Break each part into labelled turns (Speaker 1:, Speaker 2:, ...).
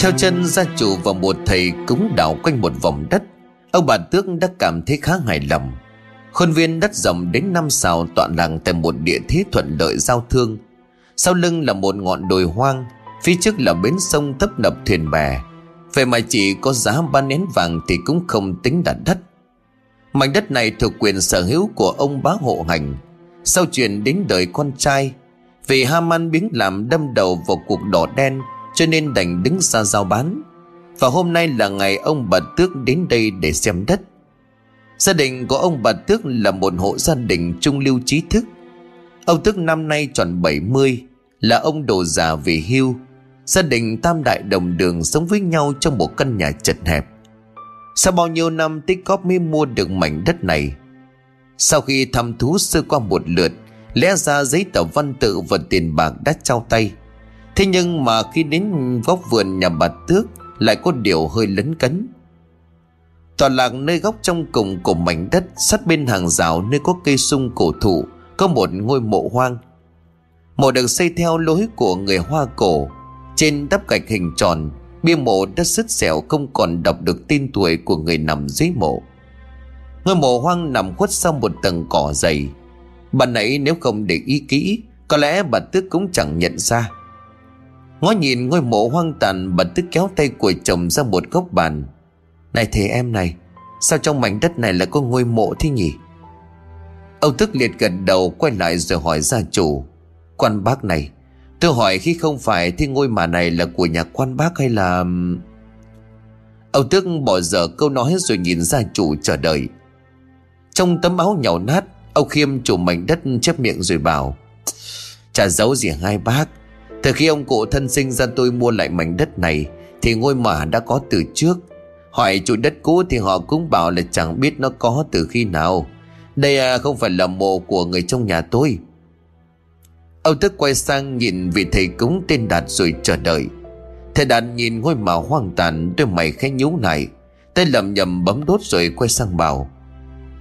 Speaker 1: Theo chân gia chủ và một thầy cúng đảo quanh một vòng đất, Ông bà Tước đã cảm thấy khá hài lòng. Khuôn viên đất rộng đến năm sào tọa lạc tại một địa thế thuận lợi giao thương. Sau lưng là một ngọn đồi hoang, Phía trước là bến sông tấp nập thuyền bè. Vậy mà chỉ có giá ba nén vàng thì cũng không tính là đất Mảnh đất này thuộc quyền sở hữu của ông bá hộ hành. Sau chuyện đến đời con trai, Vì Haman biến làm đâm đầu vào cuộc đỏ đen cho nên đành đứng xa giao bán. Và hôm nay là ngày ông bà Tước đến đây để xem đất. Gia đình của ông bà Tước là một hộ gia đình trung lưu trí thức. Ông Tước năm nay tròn 70 Là ông đồ già về hưu. Gia đình tam đại đồng đường sống với nhau trong một căn nhà chật hẹp. Sau bao nhiêu năm tích cóp mới mua được mảnh đất này, Sau khi thăm thú sơ qua một lượt, Lẽ ra giấy tờ văn tự và tiền bạc đã trao tay. Thế nhưng mà khi đến góc vườn nhà bà Tước, Lại có điều hơi lấn cấn. Tòa lạc nơi góc trong cùng của mảnh đất, Sát bên hàng rào nơi có cây sung cổ thụ, Có một ngôi mộ hoang. Mộ được xây theo lối của người Hoa cổ. Trên đắp gạch hình tròn, Bia mộ đã sứt xẻo không còn đọc được tên tuổi của người nằm dưới mộ. Ngôi mộ hoang nằm khuất sau một tầng cỏ dày. Bà nãy nếu không để ý kỹ, Có lẽ bà Tước cũng chẳng nhận ra. Ngó nhìn ngôi mộ hoang tàn, Bà tức kéo tay của chồng ra một góc bàn. Này thế em này, Sao trong mảnh đất này lại có ngôi mộ thế nhỉ? Ông Tức liệt gật đầu, Quay lại rồi hỏi gia chủ. Quan bác này, Tôi hỏi khi không phải thì ngôi mà này là của nhà quan bác hay là... Ông Tước bỏ dở câu nói rồi nhìn gia chủ chờ đợi. Trong tấm áo nhàu nát Ông Khiêm chủ mảnh đất chép miệng rồi bảo, Chả giấu gì hai bác từ khi ông cụ thân sinh ra tôi mua lại mảnh đất này Thì ngôi mả đã có từ trước. Hỏi chủ đất cũ thì họ cũng bảo là chẳng biết nó có từ khi nào. Đây à, không phải là mộ của người trong nhà tôi. Ông tức quay sang nhìn vị thầy cúng tên Đạt rồi chờ đợi. Thầy Đạt nhìn ngôi mả hoang tàn đôi mày khẽ nhú lại. Tay lầm nhầm bấm đốt rồi quay sang bảo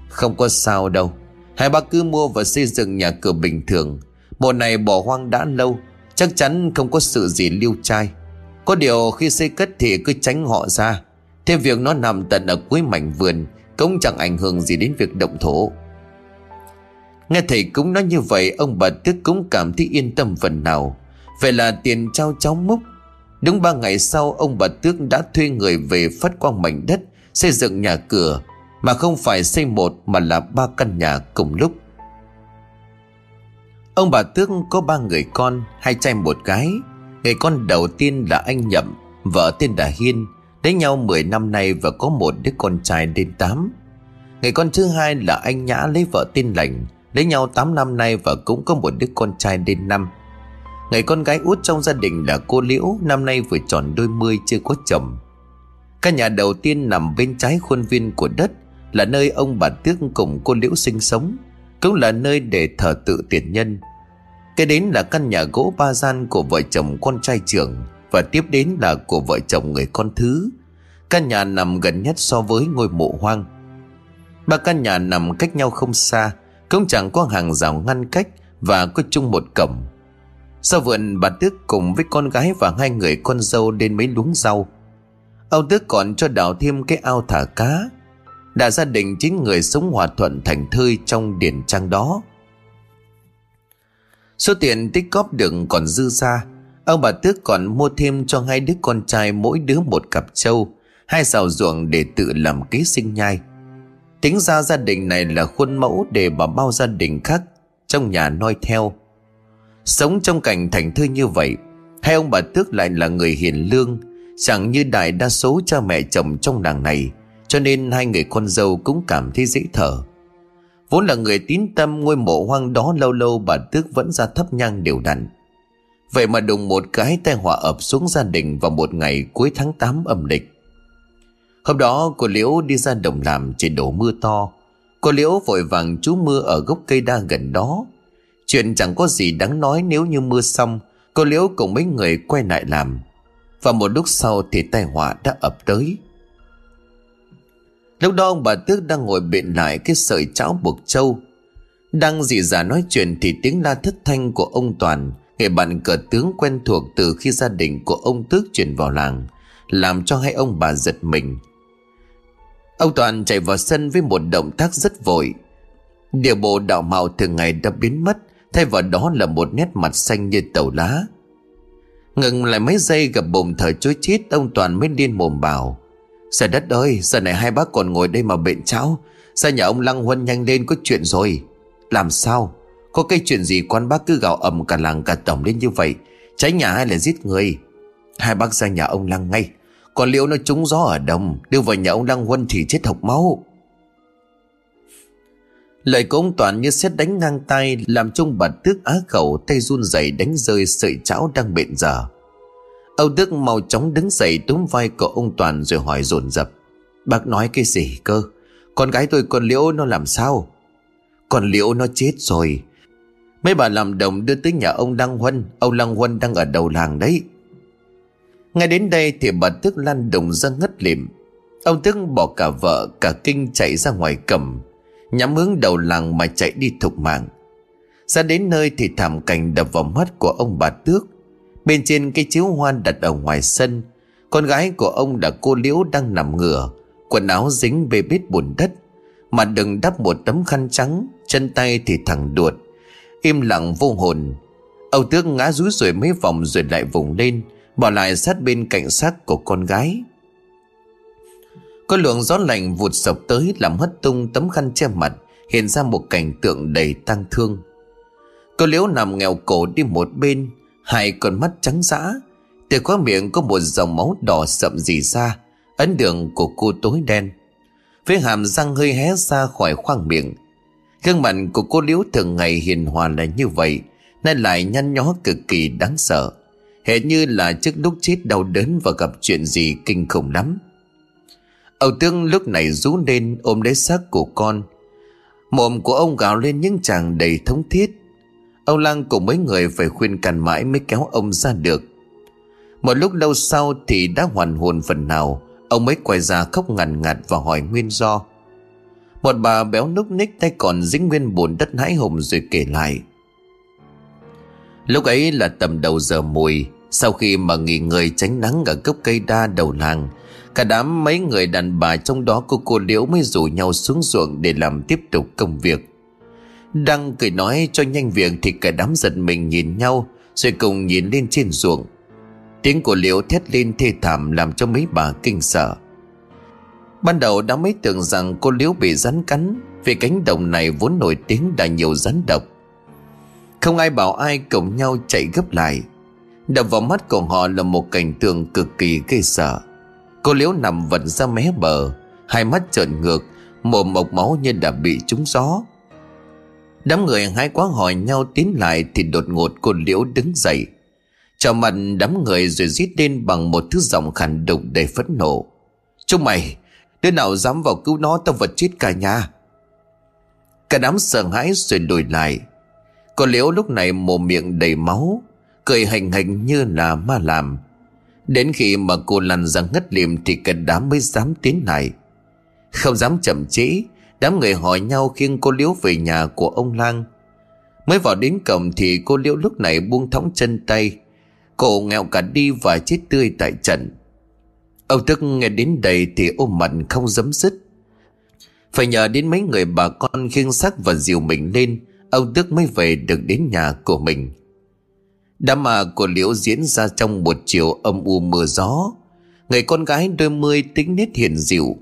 Speaker 1: Không có sao đâu. Hai bác cứ mua và xây dựng nhà cửa bình thường. Mộ này bỏ hoang đã lâu Chắc chắn không có sự gì lưu trai. Có điều khi xây cất thì cứ tránh họ ra. Thêm việc nó nằm tận ở cuối mảnh vườn Cũng chẳng ảnh hưởng gì đến việc động thổ. Nghe thầy cúng nói như vậy, Ông bà Tước cũng cảm thấy yên tâm phần nào. Vậy là tiền trao cháu múc. Đúng ba ngày sau, Ông bà Tước đã thuê người về phát quang mảnh đất, Xây dựng nhà cửa, Mà không phải xây một Mà là ba căn nhà cùng lúc. Ông bà Tước có ba người con, Hai trai một gái. Người con đầu tiên là anh Nhậm, Vợ tên là Hiên. Lấy nhau 10 năm nay và có một đứa con trai đến 8 Người con thứ hai là anh Nhã lấy vợ tên Lành. Lấy nhau 8 năm nay và cũng có một đứa con trai đến năm. Người con gái út trong gia đình là cô Liễu, Năm nay vừa tròn đôi mươi, chưa có chồng. Căn nhà đầu tiên nằm bên trái khuôn viên của đất, Là nơi ông bà Tước cùng cô Liễu sinh sống. Cũng là nơi để thờ tự tiền nhân. Cái đến là căn nhà gỗ ba gian của vợ chồng con trai trưởng Và tiếp đến là của vợ chồng người con thứ. Căn nhà nằm gần nhất so với ngôi mộ hoang. Ba căn nhà nằm cách nhau không xa, Cũng chẳng có hàng rào ngăn cách Và có chung một cổng. Sau vườn, bà Tước cùng với con gái Và hai người con dâu đến mấy luống rau. Ông Tước còn cho đào thêm cái ao thả cá. Đã gia đình chính người sống hòa thuận thành thơi Trong điển trang đó. Số tiền tích góp được còn dư ra. Ông bà Tước còn mua thêm cho hai đứa con trai mỗi đứa một cặp trâu, Hai xào ruộng để tự làm kế sinh nhai. Tính ra gia đình này là khuôn mẫu để bà bao gia đình khác Trong nhà noi theo. Sống trong cảnh thành thơi như vậy, Hai ông bà Tước lại là người hiền lương, Chẳng như đại đa số cha mẹ chồng trong làng này. Cho nên hai người con dâu cũng cảm thấy dễ thở. Vốn là người tín tâm, ngôi mộ hoang đó lâu lâu bà Tước vẫn ra thấp nhang đều đặn. Vậy mà đùng một cái tai họa ập xuống gia đình vào một ngày cuối tháng 8 âm lịch. Hôm đó, cô Liễu đi ra đồng làm trên đổ mưa to. Cô Liễu vội vàng trú mưa ở gốc cây đa gần đó. Chuyện chẳng có gì đáng nói nếu như mưa xong, Cô Liễu cùng mấy người quay lại làm. Và một lúc sau thì tai họa đã ập tới. Lúc đó ông bà Tước đang ngồi biện lại cái sợi cháo buộc trâu. Đang dị giả nói chuyện thì tiếng la thất thanh của ông Toàn Người bạn cờ tướng quen thuộc từ khi gia đình của ông Tước chuyển vào làng, Làm cho hai ông bà giật mình. Ông Toàn chạy vào sân với một động tác rất vội. Điều bộ đạo mạo thường ngày đã biến mất, Thay vào đó là một nét mặt xanh như tàu lá. Ngừng lại mấy giây gặp bụng thở chối chết Ông Toàn mới điên mồm bảo Trời đất ơi, Giờ này hai bác còn ngồi đây mà bệnh cháu. Sao nhà ông Lăng Huân nhanh lên có chuyện rồi? Làm sao? Có cái chuyện gì con bác cứ gào ầm cả làng cả tổng lên như vậy? Cháy nhà hay là giết người? Hai bác ra nhà ông Lăng ngay. Còn liệu nó trúng gió ở đồng, Đưa vào nhà ông Lăng Huân thì chết học máu. Lời của ông Toàn như xét đánh ngang tay Làm trung bà tước á khẩu Tay run rẩy đánh rơi sợi cháo đang bện dở. Âu Đức mau chóng đứng dậy túm vai của ông Toàn rồi hỏi dồn dập. Bác nói cái gì cơ? Con gái tôi, con Liễu, nó làm sao? Con Liễu nó chết rồi. Mấy bà làm đồng đưa tới nhà ông Đăng Huân. Ông Lăng Huân đang ở đầu làng đấy. Ngay đến đây thì bà Tước lăn đồng ra ngất lịm. Ông Tước bỏ cả vợ, cả kinh chạy ra ngoài cầm. Nhắm hướng đầu làng mà chạy đi thục mạng. Ra đến nơi thì thảm cảnh đập vào mắt của ông bà Tước. Bên trên cái chiếu hoa đặt ở ngoài sân, Con gái của ông đã cô liễu đang nằm ngửa, Quần áo dính bê bết bùn đất. Mà đừng đắp một tấm khăn trắng, Chân tay thì thẳng đuột. Im lặng vô hồn, Âu tước ngã rúi rồi mấy vòng rồi lại vùng lên, Bỏ lại sát bên cạnh xác của con gái. Có luồng gió lạnh vụt sộc tới Làm hất tung tấm khăn che mặt, Hiện ra một cảnh tượng đầy tang thương. Cô liễu nằm nghèo cổ đi một bên Hai con mắt trắng dã, Từ khóa miệng có một dòng máu đỏ sậm dì ra, Ấn đường của cô tối đen. Phía hàm răng hơi hé ra khỏi khoang miệng. Gương mặt của cô Liễu thường ngày hiền hòa là như vậy Nay lại nhăn nhó cực kỳ đáng sợ. Hệ như là trước lúc chết đau đớn và gặp chuyện gì kinh khủng lắm. Âu tương lúc này rú lên ôm lấy xác của con. Mồm của ông gào lên những chàng đầy thống thiết. Ông Lang cùng mấy người phải khuyên can mãi mới kéo ông ra được. Một lúc lâu sau thì đã hoàn hồn phần nào, Ông mới quay ra khóc ngằn ngặt và hỏi nguyên do. Một bà béo núc ních tay còn dính nguyên bùn đất hãi hùng rồi kể lại. Lúc ấy là tầm đầu giờ mùi, Sau khi mà nghỉ người tránh nắng ở gốc cây đa đầu làng, Cả đám mấy người đàn bà trong đó cô cô Liễu mới rủ nhau xuống ruộng để làm tiếp tục công việc đang cười nói cho nhanh việc thì cả đám giật mình nhìn nhau, Rồi cùng nhìn lên trên ruộng. Tiếng của liễu thét lên thê thảm làm cho mấy bà kinh sợ. Ban đầu đã mấy tưởng rằng cô liễu bị rắn cắn, Vì cánh đồng này vốn nổi tiếng đã nhiều rắn độc. Không ai bảo ai cùng nhau chạy gấp lại. Đập vào mắt của họ là một cảnh tượng cực kỳ gây sợ. Cô liễu nằm vật ra mé bờ, Hai mắt trợn ngược, Mồm mộc máu như đã bị trúng gió. Đám người hái quá hỏi nhau tiến lại Thì đột ngột cô liễu đứng dậy. Chào mặt đám người rồi rít lên bằng một thứ giọng khẳng đục đầy phẫn nộ. Chúng mày, Đứa nào dám vào cứu nó tao vật chết cả nhà. Cả đám sợ hãi rồi lùi lại. Cô liễu lúc này mồm miệng đầy máu, Cười hành hành như là ma làm. Đến khi mà cô lăn ra ngất liềm Thì cả đám mới dám tiến lại. Không dám chậm trễ Đám người hỏi nhau khiêng cô Liễu về nhà của ông Lang. Mới vào đến cổng thì cô Liễu lúc này buông thõng chân tay. Cổ nghèo cả đi và chết tươi tại trận. Âu Tức nghe đến đây thì ôm mặt không dám dứt. Phải nhờ đến mấy người bà con khiêng xác và dìu mình lên Âu Tức mới về được đến nhà của mình. Đám mà của Liễu diễn ra trong một chiều âm u mưa gió. Người con gái đôi mươi tính nết hiền dịu.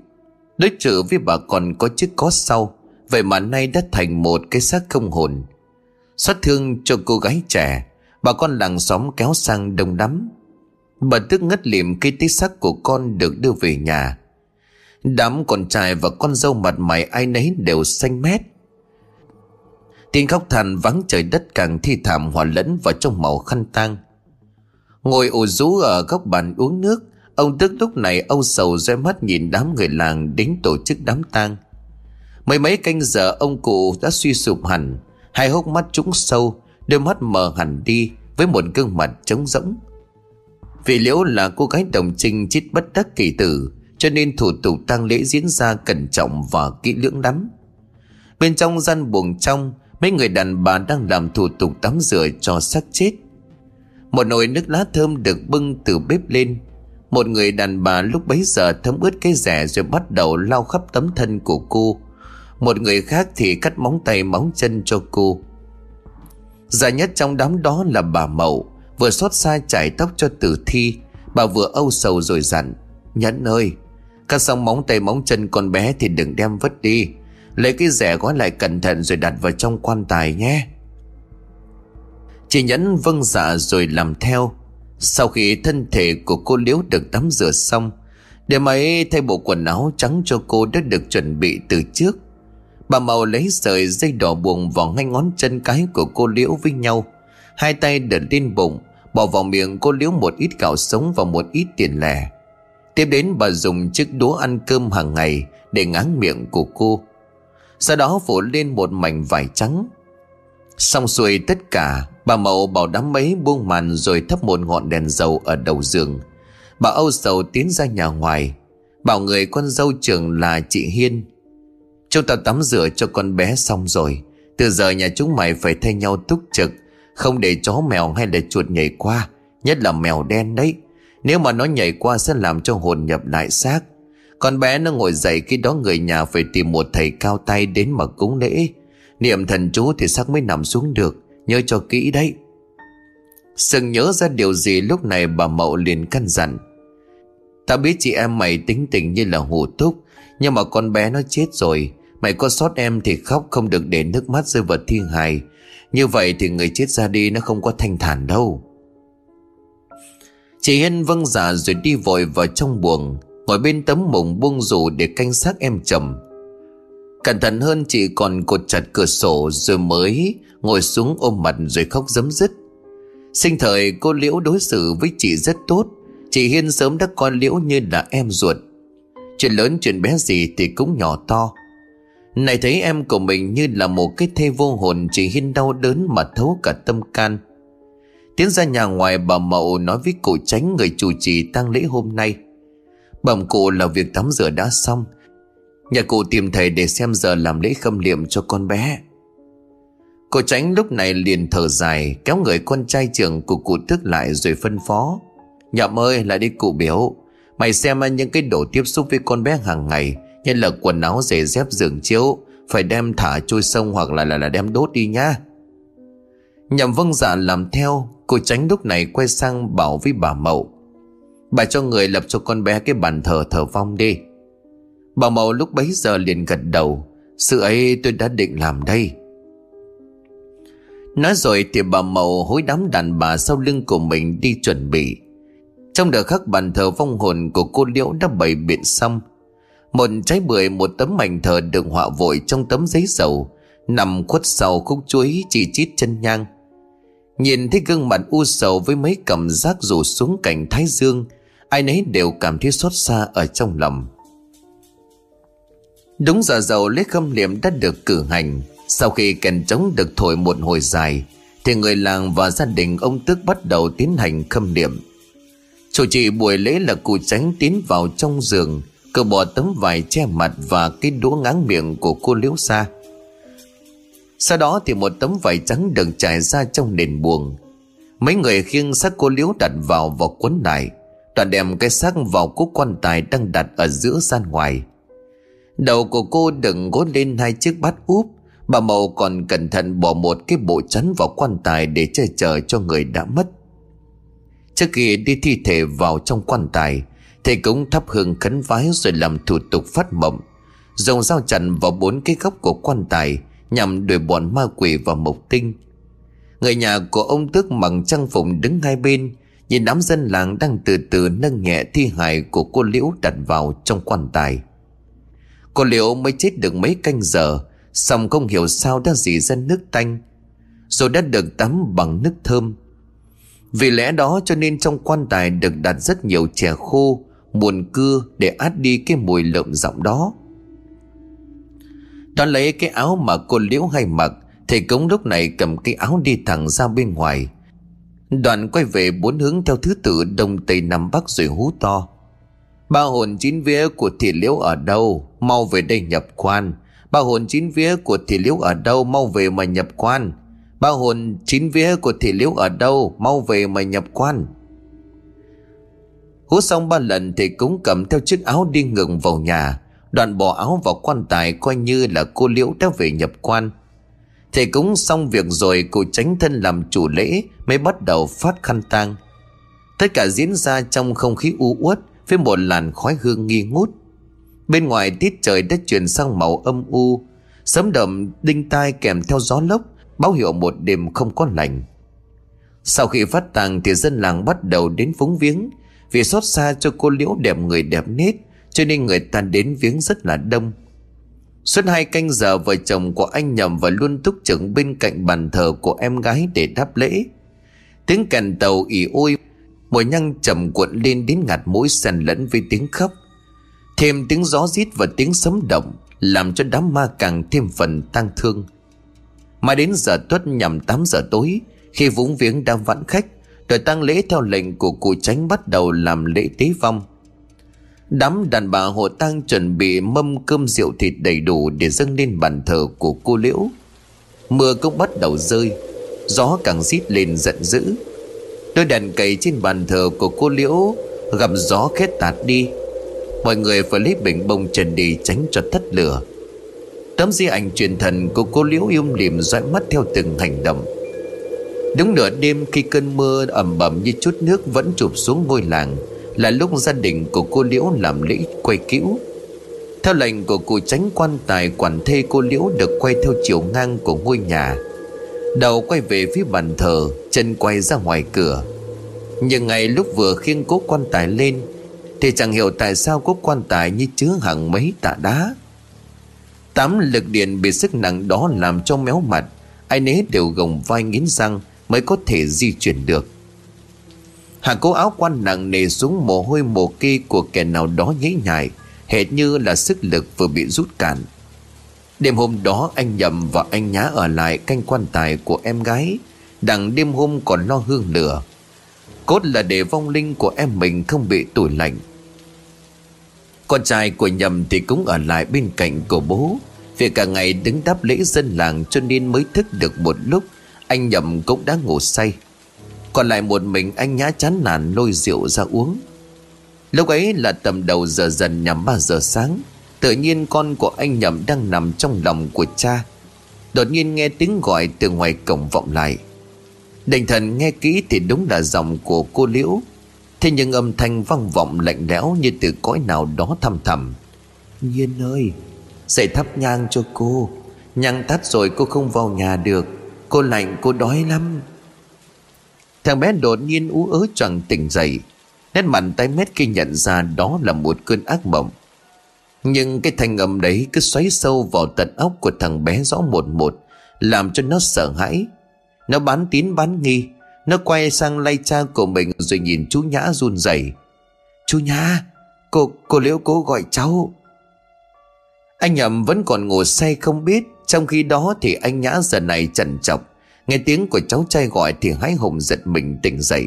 Speaker 1: Đối trừ với bà còn có chiếc có sau, Vậy mà nay đã thành một cái xác không hồn. Xót thương cho cô gái trẻ, Bà con làng xóm kéo sang đông đắm. Bà tức ngất liệm khi tích xác của con được đưa về nhà. Đám con trai và con dâu mặt mày ai nấy đều xanh mét. Tiếng khóc than vắng trời đất càng thi thảm hòa lẫn vào trong màu khăn tang. Ngồi ủ rú ở góc bàn uống nước Ông Đức lúc này âu sầu roi mắt nhìn đám người làng đến tổ chức đám tang. Mấy mấy canh giờ ông cụ đã suy sụp hẳn, hai hốc mắt trũng sâu, đôi mắt mờ hẳn đi với một gương mặt trống rỗng. Vì liễu là cô gái đồng trinh chết bất đắc kỳ tử, cho nên thủ tục tang lễ diễn ra cẩn trọng và kỹ lưỡng lắm. Bên trong gian buồng trong, mấy người đàn bà đang làm thủ tục tắm rửa cho xác chết. Một nồi nước lá thơm được bưng từ bếp lên, một người đàn bà lúc bấy giờ thấm ướt cái rẻ rồi bắt đầu lau khắp tấm thân của cô. Một người khác thì cắt móng tay, móng chân cho cô. Già nhất trong đám đó là bà Mậu, Vừa xót xa chải tóc cho tử thi, Bà vừa âu sầu rồi dặn, Nhẫn ơi, Cắt xong móng tay, móng chân con bé thì đừng đem vứt đi. Lấy cái rẻ gói lại cẩn thận rồi đặt vào trong quan tài nhé. Chị Nhẫn vâng dạ rồi làm theo. Sau khi thân thể của cô Liễu được tắm rửa xong, Để ấy thay bộ quần áo trắng cho cô đã được chuẩn bị từ trước. Bà Màu lấy sợi dây đỏ buồn vào ngay ngón chân cái của cô Liễu với nhau. Hai tay đặt lên bụng, Bỏ vào miệng cô Liễu một ít gạo sống và một ít tiền lẻ. Tiếp đến bà dùng chiếc đũa ăn cơm hàng ngày Để ngáng miệng của cô. Sau đó phủ lên một mảnh vải trắng. Xong xuôi tất cả Bà Mậu bảo đám mấy buông màn rồi thắp một ngọn đèn dầu ở đầu giường. Bà Âu Sầu tiến ra nhà ngoài, Bảo người con dâu trưởng là chị Hiên. Chúng ta tắm rửa cho con bé xong rồi. Từ giờ nhà chúng mày phải thay nhau túc trực, Không để chó mèo hay là chuột nhảy qua, Nhất là mèo đen đấy. Nếu mà nó nhảy qua sẽ làm cho hồn nhập lại xác. Con bé nó ngồi dậy khi đó người nhà phải tìm một thầy cao tay đến mà cúng lễ. Niệm thần chú thì xác mới nằm xuống được. Nhớ cho kỹ đấy. Sừng nhớ ra điều gì lúc này bà Mậu liền căn dặn. Ta biết chị em mày tính tình như là hủ túc, Nhưng mà con bé nó chết rồi, Mày có sót em thì khóc không được để nước mắt rơi vào thi hài. Như vậy thì người chết ra đi nó không có thanh thản đâu. Chị Hiên vâng dạ rồi đi vội vào trong buồng, Ngồi bên tấm mùng buông rủ để canh xác em chồng. Cẩn thận hơn, chị còn cột chặt cửa sổ rồi mới ngồi xuống ôm mặt rồi khóc giấm dứt. Sinh thời, cô Liễu đối xử với chị rất tốt. Chị Hiên sớm đã coi Liễu như là em ruột. Chuyện lớn, chuyện bé gì thì cũng nhỏ to. Này thấy em của mình như là một cái thê vô hồn, Chị Hiên đau đớn mà thấu cả tâm can Tiến ra nhà ngoài bà Mậu nói với cụ tránh, người chủ trì tang lễ hôm nay Bẩm cụ là việc tắm rửa đã xong Nhà cụ tìm thầy để xem giờ làm lễ khâm liệm cho con bé Cô tránh lúc này liền thở dài Kéo người con trai trưởng của cụ thức lại rồi phân phó. Nhậm ơi lại đi cụ biểu. Mày xem những cái đồ tiếp xúc với con bé hàng ngày Như là quần áo giày dép giường chiếu Phải đem thả trôi sông hoặc là là, là đem đốt đi nhá. Nhậm vâng dạ làm theo Cô tránh lúc này quay sang bảo với bà Mậu. Bà cho người lập cho con bé cái bàn thờ thờ vong đi. Bà Mậu lúc bấy giờ liền gật đầu. Sự ấy tôi đã định làm đây. Nói rồi thì bà Mậu hối đám đàn bà sau lưng của mình đi chuẩn bị. Trong đợt khắc bàn thờ vong hồn của cô Liễu đã bày biện xong. Một trái bưởi, một tấm mảnh thờ được họa vội trong tấm giấy dầu, Nằm khuất sau khúc chuối chỉ chít chân nhang. Nhìn thấy gương mặt u sầu với mấy cảm giác rủ xuống cảnh thái dương, Ai nấy đều cảm thấy xót xa ở trong lòng. Đúng giờ dầu lễ khâm liệm đã được cử hành. Sau khi kèn trống được thổi một hồi dài, Thì người làng và gia đình ông Tước bắt đầu tiến hành khâm niệm. Chủ trì buổi lễ là cụ tránh tiến vào trong giường Cờ bỏ tấm vải che mặt và cái đũa ngáng miệng của cô liễu xa Sau đó thì một tấm vải trắng được trải ra trong nền buồng. Mấy người khiêng xác cô liễu đặt vào và quấn lại, Toàn đem cái xác vào cúc quan tài đang đặt ở giữa gian ngoài. Đầu của cô đựng gối lên hai chiếc bát úp Bà Mậu còn cẩn thận bỏ một cái bộ chắn vào quan tài để che chở cho người đã mất. Trước khi đi thi thể vào trong quan tài, Thầy cũng thắp hương khấn vái rồi làm thủ tục phát mộng. Dùng dao chặn vào bốn cái góc của quan tài Nhằm đuổi bọn ma quỷ và mộc tinh. Người nhà của ông Tước mặc trang phục đứng hai bên, Nhìn đám dân làng đang từ từ nâng nhẹ thi hài của cô Liễu đặt vào trong quan tài. Cô Liễu mới chết được mấy canh giờ Xong không hiểu sao đã dì ra nước tanh, Rồi đã được tắm bằng nước thơm. Vì lẽ đó cho nên trong quan tài được đặt rất nhiều chè khô, Muồn cưa để át đi cái mùi lợm giọng đó. Đón lấy cái áo mà cô Liễu hay mặc Thầy cống lúc này cầm cái áo đi thẳng ra bên ngoài. Đoạn quay về bốn hướng theo thứ tự Đông Tây Nam Bắc rồi hú to. Ba hồn chín vía của thị liễu ở đâu? Mau về đây nhập quan Ba hồn chín vía của thị liễu ở đâu Mau về mà nhập quan Ba hồn chín vía của thị liễu ở đâu Mau về mà nhập quan Hú xong ba lần thì cũng cầm theo chiếc áo đi ngừng vào nhà Đoạn bỏ áo vào quan tài coi như là cô Liễu đã về nhập quan Thầy cũng xong việc rồi cô tránh thân làm chủ lễ mới bắt đầu phát khăn tang. Tất cả diễn ra trong không khí u uất, với một làn khói hương nghi ngút. Bên ngoài tiết trời đã chuyển sang màu âm u, sấm đậm đinh tai kèm theo gió lốc, báo hiệu một đêm không có lành. Sau khi phát tang thì dân làng bắt đầu đến phúng viếng, vì xót xa cho cô liễu đẹp người đẹp nết, cho nên người ta đến viếng rất là đông. Suốt hai canh giờ vợ chồng của anh nhầm và luôn túc trực bên cạnh bàn thờ của em gái để đáp lễ. Tiếng kèn tàu ỉ ôi, mùi nhăng trầm cuộn lên đến ngạt mũi xen lẫn với tiếng khóc. Thêm tiếng gió rít và tiếng sấm động làm cho đám ma càng thêm phần tang thương. Mãi đến giờ tuất nhằm 8 giờ tối, khi vũng viếng đang vãn khách, đội tang lễ theo lệnh của cụ tránh bắt đầu làm lễ tế vong. Đám đàn bà hộ tang chuẩn bị mâm cơm rượu thịt đầy đủ để dâng lên bàn thờ của cô Liễu. Mưa cũng bắt đầu rơi, gió càng rít lên giận dữ. Đôi đèn cầy trên bàn thờ của cô Liễu gặp gió khét tạt đi. Mọi người phải lấy bình bông trần đi tránh cho thất lửa. Tấm di ảnh truyền thần của cô Liễu im lìm dõi mắt theo từng hành động. Đúng nửa đêm khi cơn mưa ẩm bẩm như chút nước vẫn chụp xuống ngôi làng là lúc gia đình của cô Liễu làm lễ quay cữu. Theo lệnh của cụ tránh quan tài quản thê cô Liễu được quay theo chiều ngang của ngôi nhà. Đầu quay về phía bàn thờ, chân quay ra ngoài cửa. Nhưng ngày lúc vừa khiêng cố quan tài lên thì chẳng hiểu tại sao có quan tài như chứa hàng mấy tạ đá. Tám lực điện bị sức nặng đó làm cho méo mặt, ai nấy đều gồng vai nghiến răng mới có thể di chuyển được. Hạ cố áo quan nặng nề xuống mồ hôi mồ kê của kẻ nào đó nhấy nhại Hệt như là sức lực vừa bị rút cạn Đêm hôm đó anh Nhậm và anh nhá ở lại canh quan tài của em gái Đằng đêm hôm còn lo hương lửa Cốt là để vong linh của em mình không bị tủi lạnh. Con trai của nhầm thì cũng ở lại bên cạnh của bố. Vì cả ngày đứng đáp lễ dân làng cho nên mới thức được một lúc, Anh nhầm cũng đã ngủ say. Còn lại một mình anh nhã chán nản lôi rượu ra uống. Lúc ấy là tầm đầu giờ dần nhằm 3 giờ sáng, Tự nhiên con của anh nhầm đang nằm trong lòng của cha. Đột nhiên nghe tiếng gọi từ ngoài cổng vọng lại. Định thần nghe kỹ thì đúng là giọng của cô Liễu. Thế nhưng âm thanh vang vọng lạnh lẽo như từ cõi nào đó thầm thầm Nhiên ơi, Dậy thắp nhang cho cô. Nhang tắt rồi cô không vào nhà được. Cô lạnh, cô đói lắm. Thằng bé đột nhiên ú ớ chẳng tỉnh dậy. Nét mặt tay mét khi nhận ra đó là một cơn ác mộng. Nhưng cái thanh âm đấy cứ xoáy sâu vào tận óc của thằng bé rõ một một, Làm cho nó sợ hãi. Nó bán tín bán nghi. Nó quay sang lay cha của mình rồi nhìn chú Nhã run rẩy. Chú Nhã Cô, cô liễu cố gọi cháu. Anh nhầm vẫn còn ngủ say không biết. Trong khi đó thì anh Nhã giờ này trần chọc Nghe tiếng của cháu trai gọi thì hái hùng giật mình tỉnh dậy.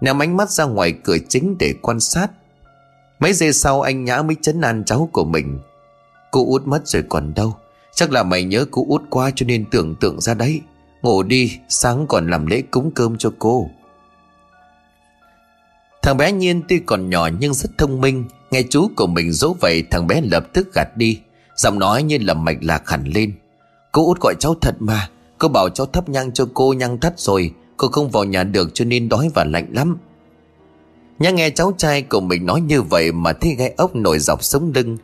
Speaker 1: Nằm ánh mắt ra ngoài cửa chính để quan sát. Mấy giây sau anh Nhã mới chấn an cháu của mình. Cô út mất rồi còn đâu. Chắc là mày nhớ cô út qua cho nên tưởng tượng ra đấy. Ngủ đi, Sáng còn làm lễ cúng cơm cho cô. Thằng bé Nhiên tuy còn nhỏ nhưng rất thông minh. Nghe chú của mình dỗ vậy, thằng bé lập tức gạt đi. Giọng nói như là mạch lạc hẳn lên. Cô út gọi cháu thật mà. Cô bảo cháu thắp nhang cho cô, nhang thắt rồi. Cô không vào nhà được cho nên đói và lạnh lắm. Nhã nghe cháu trai của mình nói như vậy Mà thấy gai ốc nổi dọc sống lưng.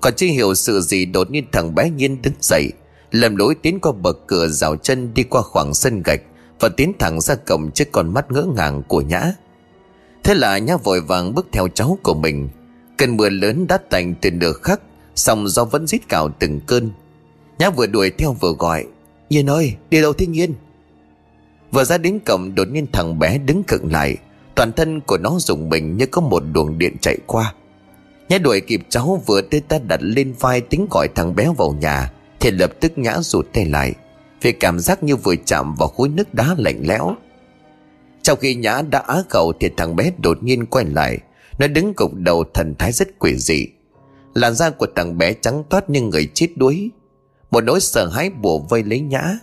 Speaker 1: Còn chưa hiểu sự gì, đột nhiên thằng bé nhiên đứng dậy. Lầm lối tiến qua bậc cửa rào chân Đi qua khoảng sân gạch Và tiến thẳng ra cổng trước con mắt ngỡ ngàng của Nhã. Thế là Nhã vội vàng bước theo cháu của mình. Cơn mưa lớn đã tành từ nửa khắc, song do vẫn rít cào từng cơn. Nhã vừa đuổi theo vừa gọi, yên ơi, đi đâu thế Nhiên? Vừa ra đến cổng, đột nhiên thằng bé đứng cận lại. Toàn thân của nó rùng mình như có một luồng điện chạy qua. Nhã đuổi kịp cháu, vừa tê ta đặt lên vai tính gọi thằng bé vào nhà. Thì lập tức nhã rụt tay lại, Vì cảm giác như vừa chạm vào khối nước đá lạnh lẽo. Trong khi nhã đã á khẩu thì thằng bé đột nhiên quay lại, Nó đứng cục đầu thần thái rất quỷ dị. Làn da của thằng bé trắng toát như người chết đuối. Một nỗi sợ hãi bùa vây lấy nhã.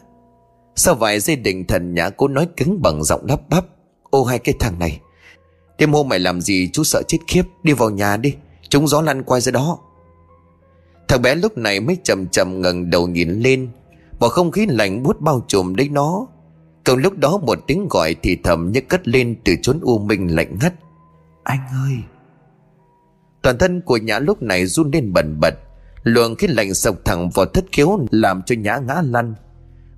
Speaker 1: Sau vài giây định thần, nhã cố nói cứng bằng giọng lắp bắp, Ô hai cái thằng này, Đêm hôm mày làm gì chú sợ chết khiếp, Đi vào nhà đi Chúng gió lăn quay ra đó. Thằng bé lúc này mới chậm chậm ngẩng đầu nhìn lên. Một không khí lạnh buốt bao trùm lấy nó. Cùng lúc đó một tiếng gọi thì thầm như cất lên từ chốn u minh lạnh ngắt. Anh ơi! Toàn thân của Nhã lúc này run lên bần bật. Luồng khí lạnh sộc thẳng vào thất khiếu Làm cho Nhã ngã lăn.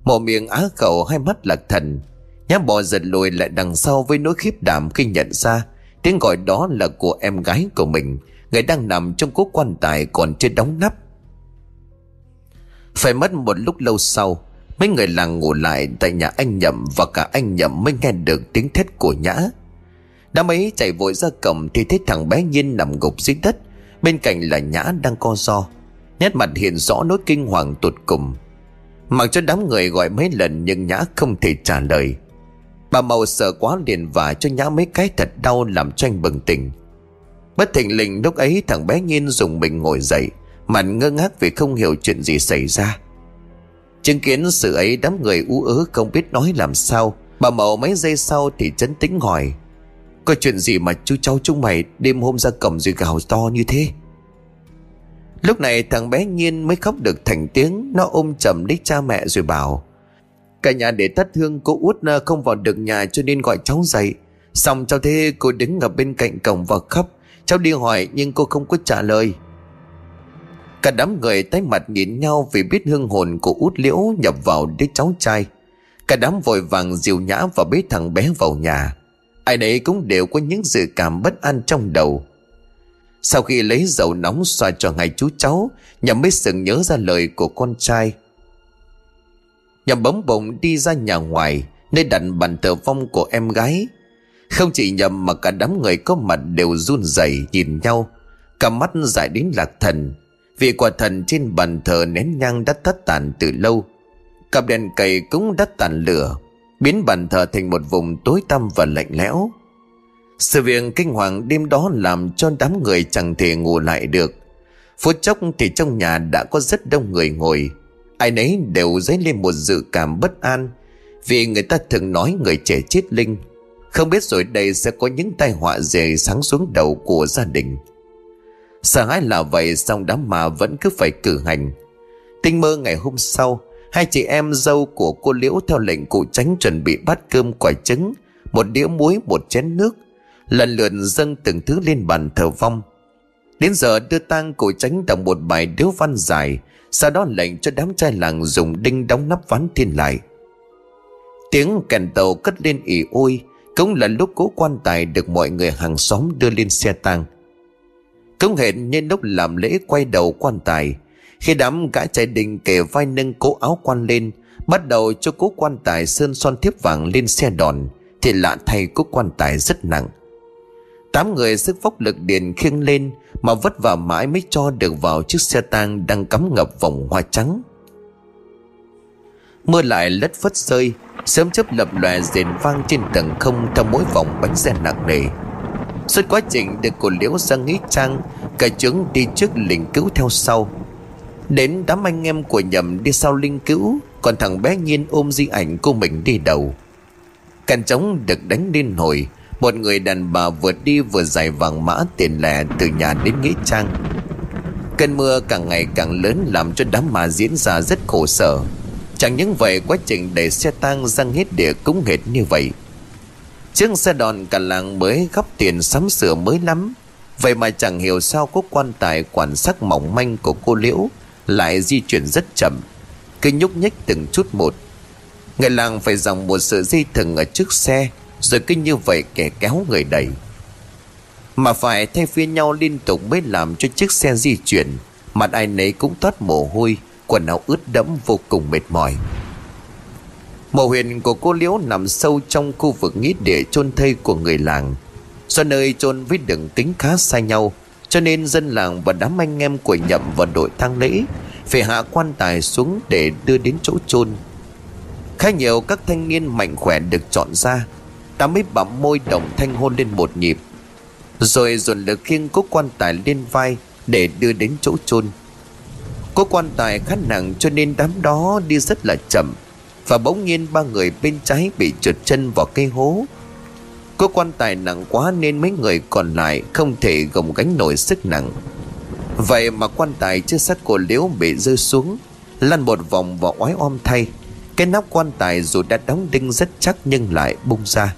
Speaker 1: Một miệng á khẩu, hai mắt lạc thần. Nhã bò giật lùi lại đằng sau với nỗi khiếp đảm khi nhận ra. Tiếng gọi đó là của em gái của mình. Người đang nằm trong cố quan tài còn chưa đóng nắp. Phải mất một lúc lâu sau, Mấy người làng ngủ lại tại nhà anh Nhậm Và cả anh Nhậm mới nghe được tiếng thét của Nhã. Đám ấy chạy vội ra cổng Thì thấy thằng bé Nhiên nằm gục dưới đất. Bên cạnh là Nhã đang co do Nét mặt hiện rõ nỗi kinh hoàng tột cùng. Mặc cho đám người gọi mấy lần Nhưng Nhã không thể trả lời. Bà Màu sợ quá liền và cho Nhã mấy cái thật đau Làm cho anh bừng tỉnh. Bất thình lình lúc ấy thằng bé Nhiên dùng mình ngồi dậy, Mặt ngơ ngác vì không hiểu chuyện gì xảy ra. Chứng kiến sự ấy, đám người ú ớ không biết nói làm sao. Bà Mậu mấy giây sau thì chấn tĩnh hỏi, Có chuyện gì mà chú cháu chúng mày đêm hôm ra cầm rồi gào to như thế? Lúc này thằng bé Nhiên mới khóc được thành tiếng, Nó ôm chầm lấy cha mẹ rồi bảo, Cả nhà để tắt hương, cô út à, không vào được nhà cho nên gọi cháu dậy. Xong cháu thế cô đứng ở bên cạnh cổng và khóc. Cháu đi hỏi nhưng cô không có trả lời Cả đám người tái mặt nhìn nhau vì biết hương hồn của út liễu nhập vào đứa cháu trai. Cả đám vội vàng dìu nhã và bế thằng bé vào nhà. Ai đấy cũng đều có những dự cảm bất an trong đầu. Sau khi lấy dầu nóng xoa cho hai chú cháu, nhằm mới sừng nhớ ra lời của con trai. Nhằm bấm bụng đi ra nhà ngoài, nơi đặt bàn thờ vong của em gái. Không chỉ nhầm mà cả đám người có mặt đều run rẩy nhìn nhau, cả mắt dại đến lạc thần. Vì quả thần trên bàn thờ nén nhang đã tắt tàn từ lâu. Cặp đèn cầy cũng đã tàn lửa Biến bàn thờ thành một vùng tối tăm và lạnh lẽo. Sự việc kinh hoàng đêm đó làm cho đám người chẳng thể ngủ lại được. Phút chốc thì trong nhà đã có rất đông người ngồi. Ai nấy đều dấy lên một dự cảm bất an Vì người ta thường nói người trẻ chết linh. Không biết rồi đây sẽ có những tai họa gì sáng xuống đầu của gia đình. Sợ hãi là vậy, song đám mà vẫn cứ phải cử hành. Tinh mơ ngày hôm sau, Hai chị em dâu của cô Liễu theo lệnh cụ tránh chuẩn bị bát cơm, quả trứng, Một đĩa muối, một chén nước, Lần lượt dâng từng thứ lên bàn thờ vong. Đến giờ đưa tang cụ tránh đọc một bài điếu văn dài, Sau đó lệnh cho đám trai làng dùng đinh đóng nắp ván thiên lại. Tiếng kèn tàu cất lên ỉ ôi cũng là lúc cố quan tài được mọi người hàng xóm đưa lên xe tang. Cũng hẹn nhân lúc làm lễ quay đầu quan tài, Khi đám gã trai đình kề vai nâng cố áo quan lên, Bắt đầu cho cố quan tài sơn son thiếp vàng lên xe đòn, Thì lạ thay cố quan tài rất nặng. Tám người sức vóc lực điền khiêng lên Mà vất vả mãi mới cho được vào chiếc xe tang đang cắm ngập vòng hoa trắng. Mưa lại lất phất rơi, Sớm chớp lập lòe rền vang trên tầng không Theo mỗi vòng bánh xe nặng nề. Suốt quá trình được cổ liễu sang nghĩ trang, Cả chúng đi trước linh cứu theo sau. Đến đám anh em của nhầm đi sau linh cứu, Còn thằng bé nhiên ôm di ảnh cô mình đi đầu. Càn trống được đánh lên hồi, Một người đàn bà vừa đi vừa giải vàng mã tiền lẻ từ nhà đến nghĩa trang. Cơn mưa càng ngày càng lớn làm cho đám mà diễn ra rất khổ sở. Chẳng những vậy, quá trình để xe tang răng hết địa cũng hệt như vậy. Chiếc xe đòn cả làng mới góp tiền sắm sửa mới lắm. Vậy mà chẳng hiểu sao có quan tài quản sắc mỏng manh của cô Liễu Lại di chuyển rất chậm. Cứ nhúc nhích từng chút một. Người làng phải dòng một sợi dây thừng ở trước xe, Rồi cứ như vậy kẻ kéo người đẩy. Mà phải thay phiên nhau liên tục mới làm cho chiếc xe di chuyển. Mặt ai nấy cũng toát mồ hôi. Quần áo ướt đẫm vô cùng mệt mỏi Mộ huyền của cô Liễu nằm sâu trong khu vực nghĩa địa chôn thây của người làng. Do nơi chôn với đường kính khá xa nhau, cho nên dân làng và đám anh em của nhậm và đội tang lễ phải hạ quan tài xuống để đưa đến chỗ chôn. Khá nhiều các thanh niên mạnh khỏe được chọn ra, ta mới bặm môi đồng thanh hôn lên một nhịp, rồi dồn lực khiêng cố quan tài lên vai để đưa đến chỗ chôn. Cố quan tài khá nặng cho nên đám đó đi rất là chậm. Và bỗng nhiên ba người bên trái bị trượt chân vào cây hố. Có quan tài nặng quá nên mấy người còn lại không thể gồng gánh nổi sức nặng. Vậy mà quan tài chưa sắt của liễu bị rơi xuống, Lăn một vòng và oái om thay. Cái nắp quan tài dù đã đóng đinh rất chắc nhưng lại bung ra.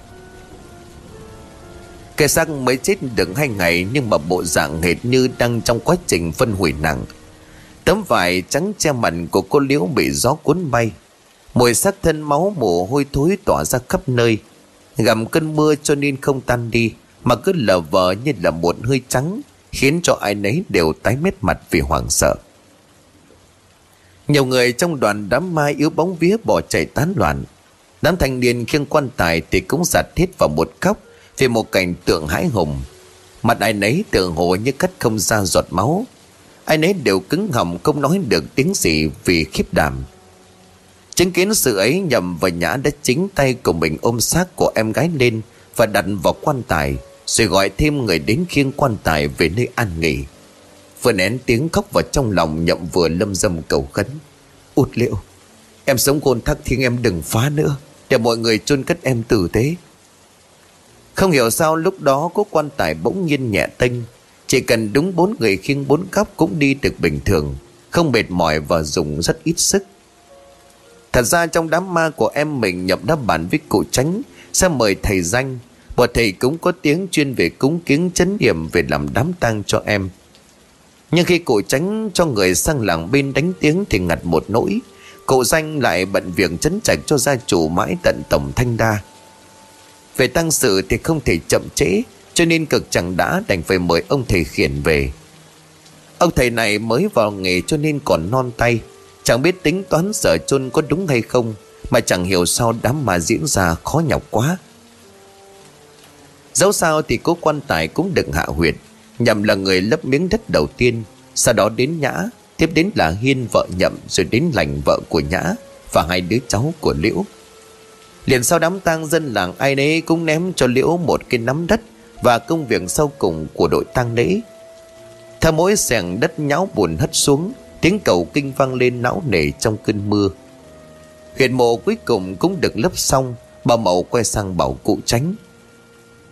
Speaker 1: Cái xác mới chết được hai ngày Nhưng mà bộ dạng hệt như đang trong quá trình phân hủy nặng. Tấm vải trắng che mặt của cô liễu bị gió cuốn bay. Mùi xác thân máu mồ hôi thối tỏa ra khắp nơi. Gầm cơn mưa cho nên không tan đi, Mà cứ lờ vờ như là một hơi trắng, Khiến cho ai nấy đều tái mét mặt vì hoảng sợ. Nhiều người trong đoàn đám mai yếu bóng vía bỏ chạy tán loạn. Đám thanh niên khiêng quan tài thì cũng giặt hết vào một góc Vì một cảnh tượng hãi hùng. Mặt ai nấy tượng hồ như cắt không ra giọt máu. Ai nấy đều cứng họng không nói được tiếng gì vì khiếp đảm. Chứng kiến sự ấy nhầm và nhã đã chính tay của mình ôm xác của em gái lên Và đặt vào quan tài, Rồi gọi thêm người đến khiêng quan tài về nơi an nghỉ. Vừa nén tiếng khóc vào trong lòng, nhậm vừa lâm dâm cầu khấn. Út liệu Em sống khôn thắc thiên em đừng phá nữa, Để mọi người chôn cất em tử tế. Không hiểu sao lúc đó có quan tài bỗng nhiên nhẹ tênh chỉ cần đúng bốn người khiêng bốn góc cũng đi được bình thường, Không mệt mỏi và dùng rất ít sức. Thật ra trong đám ma của em mình nhập đáp bản với cụ tránh, Sẽ mời thầy danh. Bọn thầy cũng có tiếng chuyên về cúng kiến chấn điểm về làm đám tang cho em. Nhưng khi cụ tránh cho người sang làng bên đánh tiếng thì ngặt một nỗi. Cụ danh lại bận việc chấn trạch cho gia chủ mãi tận tổng thanh đa. Về tăng sự thì không thể chậm trễ. Cho nên cực chẳng đã đành phải mời ông thầy khiển về. Ông thầy này mới vào nghề cho nên còn non tay. Chẳng biết tính toán sở chôn có đúng hay không, Mà chẳng hiểu sao đám mà diễn ra khó nhọc quá. Dẫu sao thì cố quan tài cũng được hạ huyệt, Nhậm là người lấp miếng đất đầu tiên, Sau đó đến Nhã, Tiếp đến là Hiên vợ Nhậm, Rồi đến lành vợ của Nhã Và hai đứa cháu của Liễu. Liền sau đám tang dân làng ai nấy cũng ném cho Liễu một cái nắm đất và công việc sau cùng của đội tang lễ. Theo mỗi sẻng đất nháo buồn hất xuống, Tiếng cầu kinh vang lên não nề trong cơn mưa. Huyệt mộ cuối cùng cũng được lấp xong, Bà Mậu quay sang bảo cụ tránh.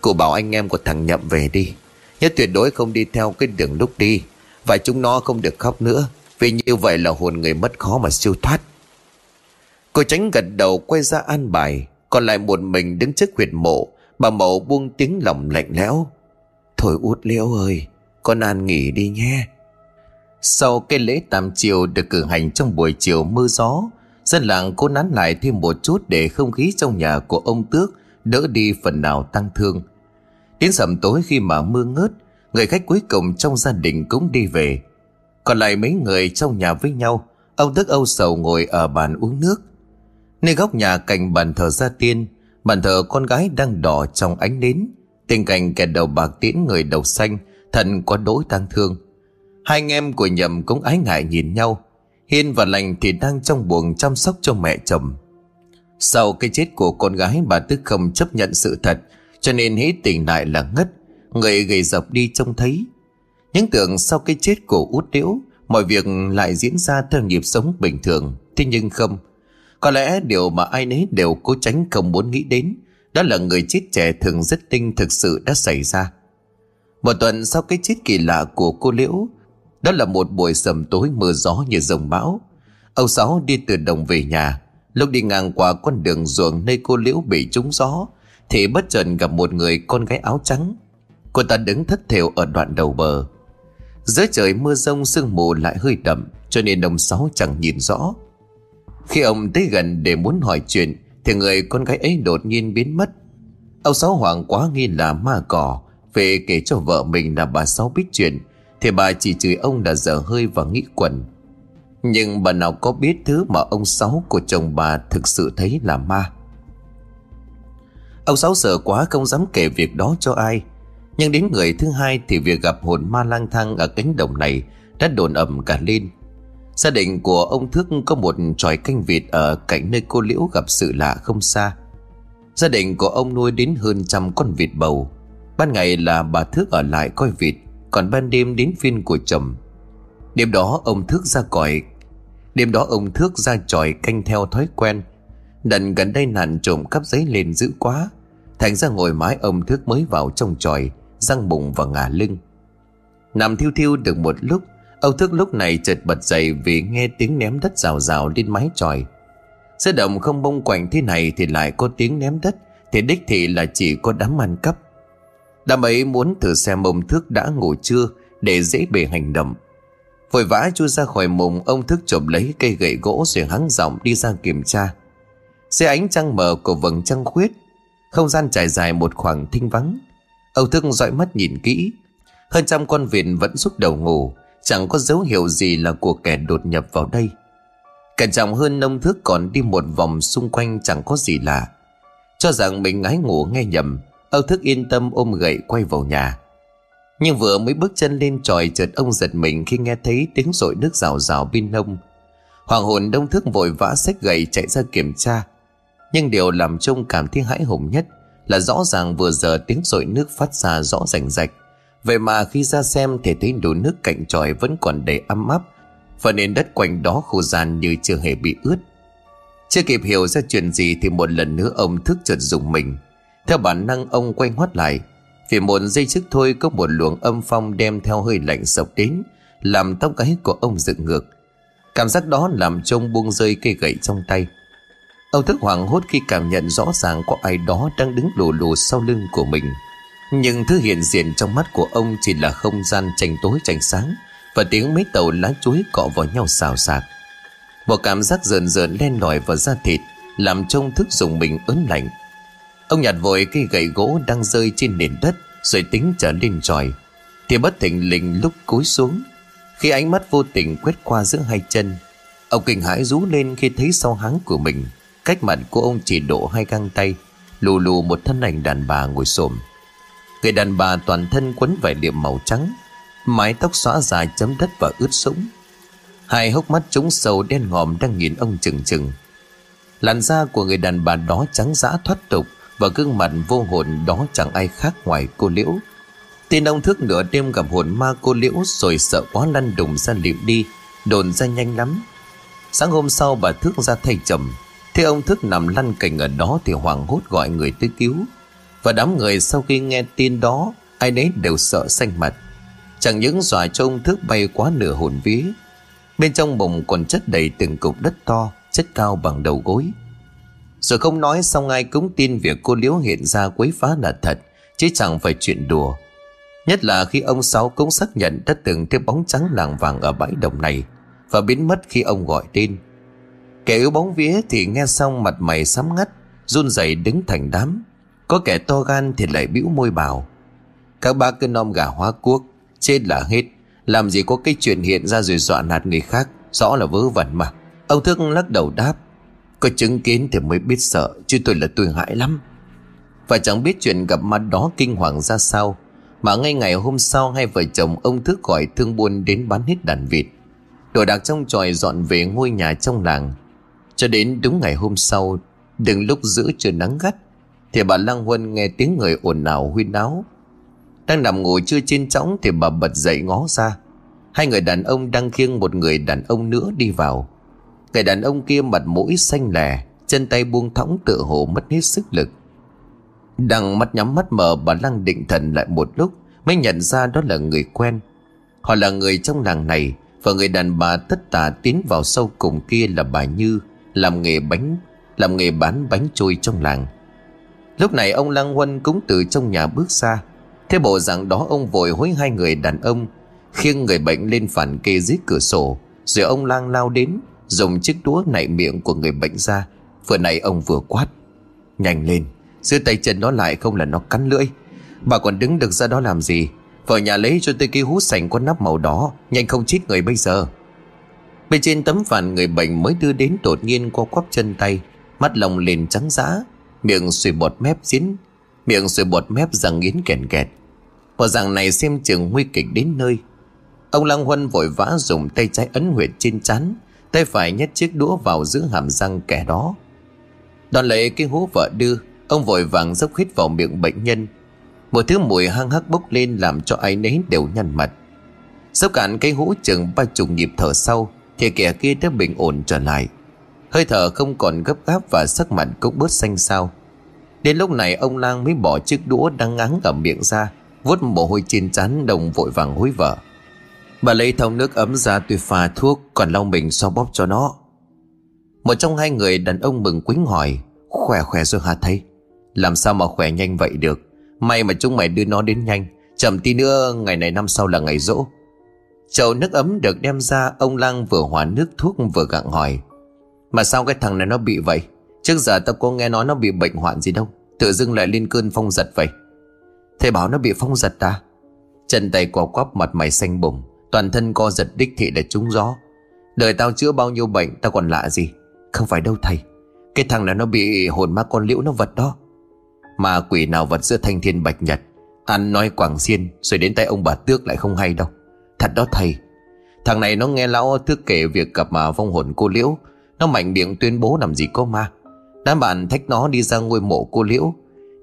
Speaker 1: Cụ bảo anh em của thằng Nhậm về đi Nhất tuyệt đối không đi theo cái đường lúc đi, Và chúng nó không được khóc nữa, Vì như vậy là hồn người mất khó mà siêu thoát. Cô tránh gật đầu quay ra an bài, Còn lại một mình đứng trước huyệt mộ Bà Mậu buông tiếng lòng lạnh lẽo Thôi út liễu ơi Con an nghỉ đi nhé sau cái lễ tam chiều được cử hành trong buổi chiều mưa gió, dân làng cố nán lại thêm một chút để không khí trong nhà của ông Tước đỡ đi phần nào tăng thương. Đến sầm tối khi mà mưa ngớt, người khách cuối cùng trong gia đình cũng đi về. Còn lại mấy người trong nhà với nhau, ông Tước âu sầu ngồi ở bàn uống nước. Nơi góc nhà cạnh bàn thờ gia tiên, bàn thờ con gái đang đỏ trong ánh nến. Tình cảnh kẻ đầu bạc tiễn người đầu xanh, thần có đỗi tăng thương. Hai anh em của nhầm cũng ái ngại nhìn nhau. Hiên và Lành thì đang trong buồng chăm sóc cho mẹ chồng. Sau cái chết của con gái bà Tức không chấp nhận sự thật Cho nên hễ tỉnh lại là ngất. Người gầy dọc đi trông thấy. Những tưởng sau cái chết của út điếu Mọi việc lại diễn ra theo nhịp sống bình thường. Thế nhưng không có lẽ điều mà ai nấy đều cố tránh không muốn nghĩ đến Đó là người chết trẻ thường rất tinh thực sự đã xảy ra Một tuần sau cái chết kỳ lạ của cô Liễu đó là một buổi sầm tối mưa gió như rồng bão. Ông Sáu đi từ đồng về nhà. Lúc đi ngang qua con đường ruộng nơi cô Liễu bị trúng gió, thì bất chợt gặp một người con gái áo trắng. Cô ta đứng thất thểu ở đoạn đầu bờ. Dưới trời mưa rông sương mù lại hơi đậm, cho nên ông Sáu chẳng nhìn rõ. Khi ông tới gần để muốn hỏi chuyện, thì người con gái ấy đột nhiên biến mất. Ông Sáu hoảng quá nghi là ma cỏ, về kể cho vợ mình là bà Sáu biết chuyện thì bà chỉ chửi ông là dở hơi và nghĩ quẩn. Nhưng bà nào có biết thứ mà ông Sáu của chồng bà thực sự thấy là ma? Ông Sáu sợ quá không dám kể việc đó cho ai. Nhưng đến người thứ hai thì việc gặp hồn ma lang thang ở cánh đồng này đã đồn ẩm cả lên. Gia đình của ông Thước có một tròi canh vịt ở cạnh nơi cô Liễu gặp sự lạ không xa. Gia đình của ông nuôi đến hơn trăm con vịt bầu. Ban ngày là bà Thước ở lại coi vịt, còn ban đêm đến phiên của chồng. Đêm đó ông thức ra còi, Đêm đó ông thước ra tròi canh theo thói quen. Đần gần đây nạn trộm cắp giấy lên dữ quá, Thành ra ngồi mái ông thức mới vào trong tròi, Răng bụng và ngả lưng. Nằm thiêu thiêu được một lúc Ông thức lúc này chợt bật dậy Vì nghe tiếng ném đất rào rào lên mái tròi Sơ động không bông quạnh thế này Thì lại có tiếng ném đất, Thì đích thị là chỉ có đám ăn cắp. Đám ấy muốn thử xem ông thức đã ngủ chưa Để dễ bề hành động. Vội vã chui ra khỏi mùng, Ông thức chộp lấy cây gậy gỗ Rồi hắng giọng đi ra kiểm tra. Xe ánh trăng mờ của vầng trăng khuyết, Không gian trải dài một khoảng thinh vắng. Ông thức dõi mắt nhìn kỹ, Hơn trăm con vịt vẫn rút đầu ngủ. Chẳng có dấu hiệu gì là của kẻ đột nhập vào đây. Cẩn trọng hơn nông thức còn đi một vòng xung quanh chẳng có gì lạ. Cho rằng mình ngái ngủ nghe nhầm, Âu thức yên tâm ôm gậy quay vào nhà. Nhưng vừa mới bước chân lên tròi, chợt ông giật mình khi nghe thấy tiếng rội nước rào rào bên nông Hoàng hồn đông thức vội vã xách gậy chạy ra kiểm tra. Nhưng điều làm trông cảm thấy hãi hùng nhất Là rõ ràng vừa giờ tiếng rội nước phát ra rõ rành rạch. Vậy mà khi ra xem thì thấy đồ nước cạnh tròi vẫn còn đầy ấm áp Và nền đất quanh đó khô gian như chưa hề bị ướt. Chưa kịp hiểu ra chuyện gì thì một lần nữa ông thức chợt dùng mình. Theo bản năng ông quay ngoắt lại, Vì một giây trước thôi có một luồng âm phong đem theo hơi lạnh sộc đến, Làm tóc gáy của ông dựng ngược. Cảm giác đó làm trông buông rơi cây gậy trong tay. Ông thức hoảng hốt khi cảm nhận rõ ràng có ai đó đang đứng lù lù sau lưng của mình nhưng thứ hiện diện trong mắt của ông chỉ là không gian tranh tối tranh sáng Và tiếng mấy tàu lá chuối cọ vào nhau xào xạc. Một cảm giác rợn rợn len lỏi vào da thịt Làm trông thức dùng mình ớn lạnh. Ông nhặt vội cây gậy gỗ đang rơi trên nền đất Rồi tính trở lên tròi. Thì bất thình lình lúc cúi xuống, Khi ánh mắt vô tình quét qua giữa hai chân, Ông kinh hãi rú lên khi thấy sau háng của mình, Cách mặt của ông chỉ độ hai găng tay, Lù lù một thân ảnh đàn bà ngồi xổm. Người đàn bà toàn thân quấn vải liệm màu trắng, Mái tóc xõa dài chấm đất và ướt sũng. Hai hốc mắt trúng sâu đen ngòm đang nhìn ông chừng chừng. Làn da của người đàn bà đó trắng dã thoát tục Và gương mặt vô hồn đó chẳng ai khác ngoài cô Liễu. Tin ông thức nửa đêm gặp hồn ma cô Liễu Rồi sợ quá lăn đùng ra liệm đi, Đồn ra nhanh lắm. Sáng hôm sau bà thức ra thay chồng, Thế ông thức nằm lăn cành ở đó Thì hoảng hốt gọi người tới cứu và đám người sau khi nghe tin đó, Ai nấy đều sợ xanh mặt. Chẳng những dọa cho ông thức bay quá nửa hồn vía, Bên trong bụng còn chất đầy từng cục đất to, Chất cao bằng đầu gối. Rồi không nói xong ai cũng tin việc cô Liễu hiện ra quấy phá là thật, Chứ chẳng phải chuyện đùa. Nhất là khi ông Sáu cũng xác nhận đã từng thấy bóng trắng làng vàng ở bãi đồng này, Và biến mất khi ông gọi tên. Kẻ yếu bóng vía thì nghe xong mặt mày sám ngắt, run rẩy đứng thành đám có kẻ to gan thì lại bĩu môi bảo, Các bác cứ nom gà hóa cuốc, Chết là hết. Làm gì có cái chuyện hiện ra rồi dọa nạt người khác, Rõ là vớ vẩn mà. Ông Thức lắc đầu đáp, Có chứng kiến thì mới biết sợ, Chứ tôi là tôi hại lắm. Và chẳng biết chuyện gặp mặt đó kinh hoàng ra sao, Mà ngay ngày hôm sau Hai vợ chồng ông Thức gọi thương buôn Đến bán hết đàn vịt. Đồ đạc trong tròi dọn về ngôi nhà trong làng. Cho đến đúng ngày hôm sau, Đừng lúc giữa trời nắng gắt thì bà Lăng Huân nghe tiếng người ồn ào huyên náo. Đang nằm ngủ chưa trên chóng Thì bà bật dậy ngó ra. Hai người đàn ông đang khiêng một người đàn ông nữa đi vào. Người đàn ông kia mặt mũi xanh lè, Chân tay buông thõng tựa hồ mất hết sức lực. Đang mắt nhắm mắt mở bà Lăng định thần lại một lúc, Mới nhận ra đó là người quen. Họ là người trong làng này, Và người đàn bà tất tả tiến vào sâu cùng kia là bà Như, Làm nghề bánh, Làm nghề bán bánh trôi trong làng. Lúc này ông Lăng Huân cũng từ trong nhà bước ra. Thế bộ dạng đó ông vội hối hai người đàn ông, Khiêng người bệnh lên phản kê dưới cửa sổ. Rồi ông Lang lao đến, Dùng chiếc đũa nạy miệng của người bệnh ra. Vừa nãy ông vừa quát, Nhanh lên, Giữ tay chân nó lại không là nó cắn lưỡi. Bà còn đứng được ra đó làm gì? Vào nhà lấy cho tôi cái hút sành có nắp màu đỏ, Nhanh không chết người bây giờ. Bên trên tấm phản người bệnh mới đưa đến đột nhiên qua quắp chân tay, Mắt lòng lên trắng giã miệng sùi bọt mép dín miệng sùi bọt mép răng nghiến kèn kẹt. Bộ dạng này xem chừng nguy kịch đến nơi. Ông lăng huân vội vã dùng tay trái ấn huyệt trên chắn tay phải nhét chiếc đũa vào giữa hàm răng kẻ đó. Đón lấy cái hú vợ đưa, ông vội vàng dốc hít vào miệng bệnh nhân. Một thứ mùi hăng hắc bốc lên làm cho ai nấy đều nhăn mặt. Dốc cạn cái hũ chừng ba chục nhịp thở sau, thì kẻ kia đã bình ổn trở lại. Hơi thở không còn gấp gáp và sắc mặt cũng bớt xanh xao. Đến lúc này, ông lang mới bỏ chiếc đũa đang ngáng ở miệng ra, vuốt mồ hôi trên trán đồng vội vàng hối vợ. Bà lấy thau nước ấm ra tuy pha thuốc, Còn lau mình so bóp cho nó. Một trong hai người đàn ông mừng quính hỏi, Khỏe khỏe rồi hả thầy? Làm sao mà khỏe nhanh vậy được? May mà chúng mày đưa nó đến nhanh. Chậm tí nữa, ngày này năm sau là ngày rỗ. Chậu nước ấm được đem ra, Ông lang vừa hòa nước thuốc vừa gặng hỏi mà sao cái thằng này nó bị vậy? Trước giờ tao có nghe nói nó bị bệnh hoạn gì đâu. Tự dưng lại lên cơn phong giật vậy. Thầy bảo nó bị phong giật à? Chân tay quả quắp, mặt mày xanh bùng. Toàn thân co giật đích thị để trúng gió. Đời tao chữa bao nhiêu bệnh, Tao còn lạ gì? Không phải đâu thầy. Cái thằng này nó bị hồn ma con liễu nó vật đó. Mà quỷ nào vật giữa thanh thiên bạch nhật? Ăn nói quảng xiên, Rồi đến tay ông bà tước lại không hay đâu. Thật đó thầy. Thằng này nó nghe lão tước kể việc gặp mà vong hồn cô liễu. Nó mạnh miệng tuyên bố làm gì có ma. Đám bạn thách nó đi ra ngôi mộ cô liễu.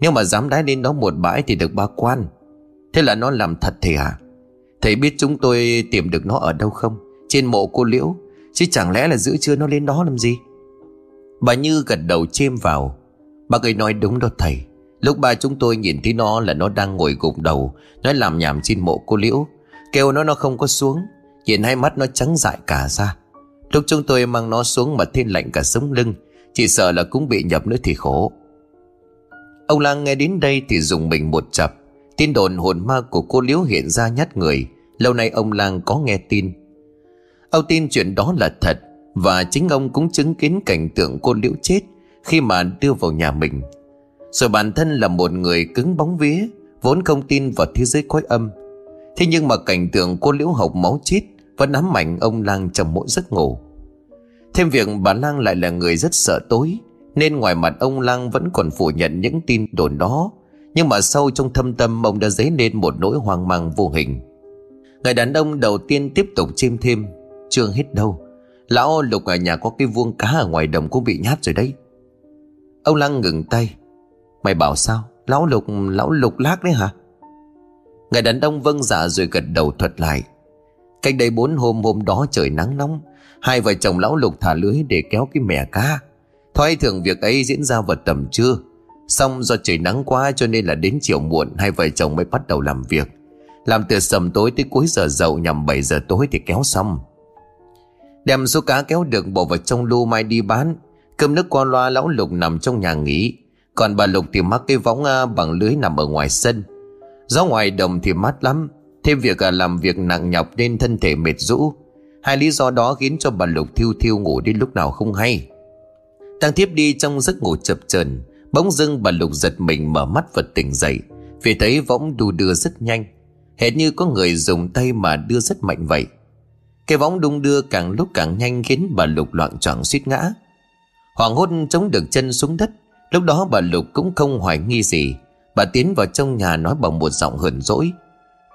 Speaker 1: Nếu mà dám đái lên đó một bãi thì được ba quan. Thế là nó làm thật thầy à Thầy biết chúng tôi tìm được nó ở đâu không? Trên mộ cô liễu. Chứ chẳng lẽ là giữ chưa nó lên đó làm gì? Bà Như gật đầu chêm vào. Bà ấy nói đúng đó thầy. Lúc ba chúng tôi nhìn thấy nó là nó đang ngồi gục đầu, Nó làm nhảm trên mộ cô liễu. Kêu nó nó không có xuống. Nhìn hai mắt nó trắng dại cả ra. Lúc chúng tôi mang nó xuống mà thiên lạnh cả sống lưng, Chỉ sợ là cũng bị nhập nữa thì khổ. Ông Lang nghe đến đây thì dùng mình một chập. Tin đồn hồn ma của cô Liễu hiện ra nhát người. Lâu nay ông Lang có nghe tin. Ông tin chuyện đó là thật, Và chính ông cũng chứng kiến cảnh tượng cô Liễu chết Khi mà đưa vào nhà mình. Rồi bản thân là một người cứng bóng vía, Vốn không tin vào thế giới quái âm. Thế nhưng mà cảnh tượng cô Liễu hộc máu chết vẫn ám ảnh ông Lang trong mỗi giấc ngủ. Thêm việc bà Lang lại là người rất sợ tối, Nên ngoài mặt ông Lang vẫn còn phủ nhận những tin đồn đó. Nhưng mà sâu trong thâm tâm, ông đã dấy lên một nỗi hoang mang vô hình. Người đàn ông đầu tiên tiếp tục chêm thêm, Chưa hết đâu, Lão Lục ở nhà có cái vuông cá ở ngoài đồng cũng bị nhát rồi đấy. Ông Lăng ngừng tay, Mày bảo sao? Lão Lục Lão Lục lác đấy hả? Người đàn ông vâng dạ rồi gật đầu thuật lại Cách đây bốn hôm hôm đó trời nắng nóng. Hai vợ chồng lão lục thả lưới để kéo cái mẻ cá. Thoái thường việc ấy diễn ra vào tầm trưa. Xong do trời nắng quá cho nên là đến chiều muộn, Hai vợ chồng mới bắt đầu làm việc. Làm từ sầm tối tới cuối giờ dậu nhằm 7 giờ tối thì kéo xong. Đem số cá kéo được, bỏ vào trong lu mai đi bán. Cơm nước qua loa, lão lục nằm trong nhà nghỉ. Còn bà lục thì mắc cái võng à, bằng lưới nằm ở ngoài sân. Gió ngoài đồng thì mát lắm. Thêm việc à, làm việc nặng nhọc nên thân thể mệt rũ. Hai lý do đó khiến cho bà Lục thiêu thiêu ngủ đến lúc nào không hay. Đang tiếp đi trong giấc ngủ chập chờn, Bỗng dưng bà Lục giật mình mở mắt và tỉnh dậy. Vì thấy võng đu đưa rất nhanh, Hệt như có người dùng tay mà đưa rất mạnh vậy. Cái võng đung đưa càng lúc càng nhanh Khiến bà Lục loạn choạng suýt ngã. Hoàng hốt chống được chân xuống đất, Lúc đó bà Lục cũng không hoài nghi gì. Bà tiến vào trong nhà nói bằng một giọng hờn dỗi.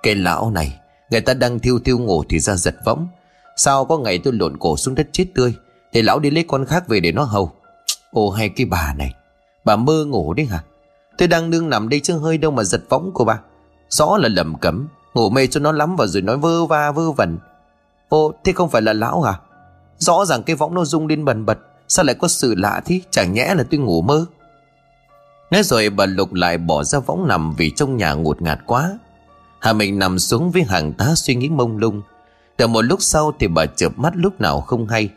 Speaker 1: Cái lão này, Người ta đang thiêu thiêu ngủ thì ra giật võng. Sao có ngày tôi lộn cổ xuống đất chết tươi? Để lão đi lấy con khác về để nó hầu. Ô, hay cái bà này. Bà mơ ngủ đấy hả? Tôi đang nương nằm đây chứ hơi đâu mà giật võng của bà. Rõ là lầm cấm Ngủ mê cho nó lắm và rồi nói vơ va vơ vẩn. Ô, thế không phải là lão hả? Rõ ràng cái võng nó rung lên bần bật, Sao lại có sự lạ thế? Chẳng nhẽ là tôi ngủ mơ. Nói rồi bà Lục lại bỏ ra võng nằm Vì trong nhà ngột ngạt quá. Hà Minh nằm xuống với hàng tá suy nghĩ mông lung. Đợi một lúc sau thì bà chợp mắt lúc nào không hay.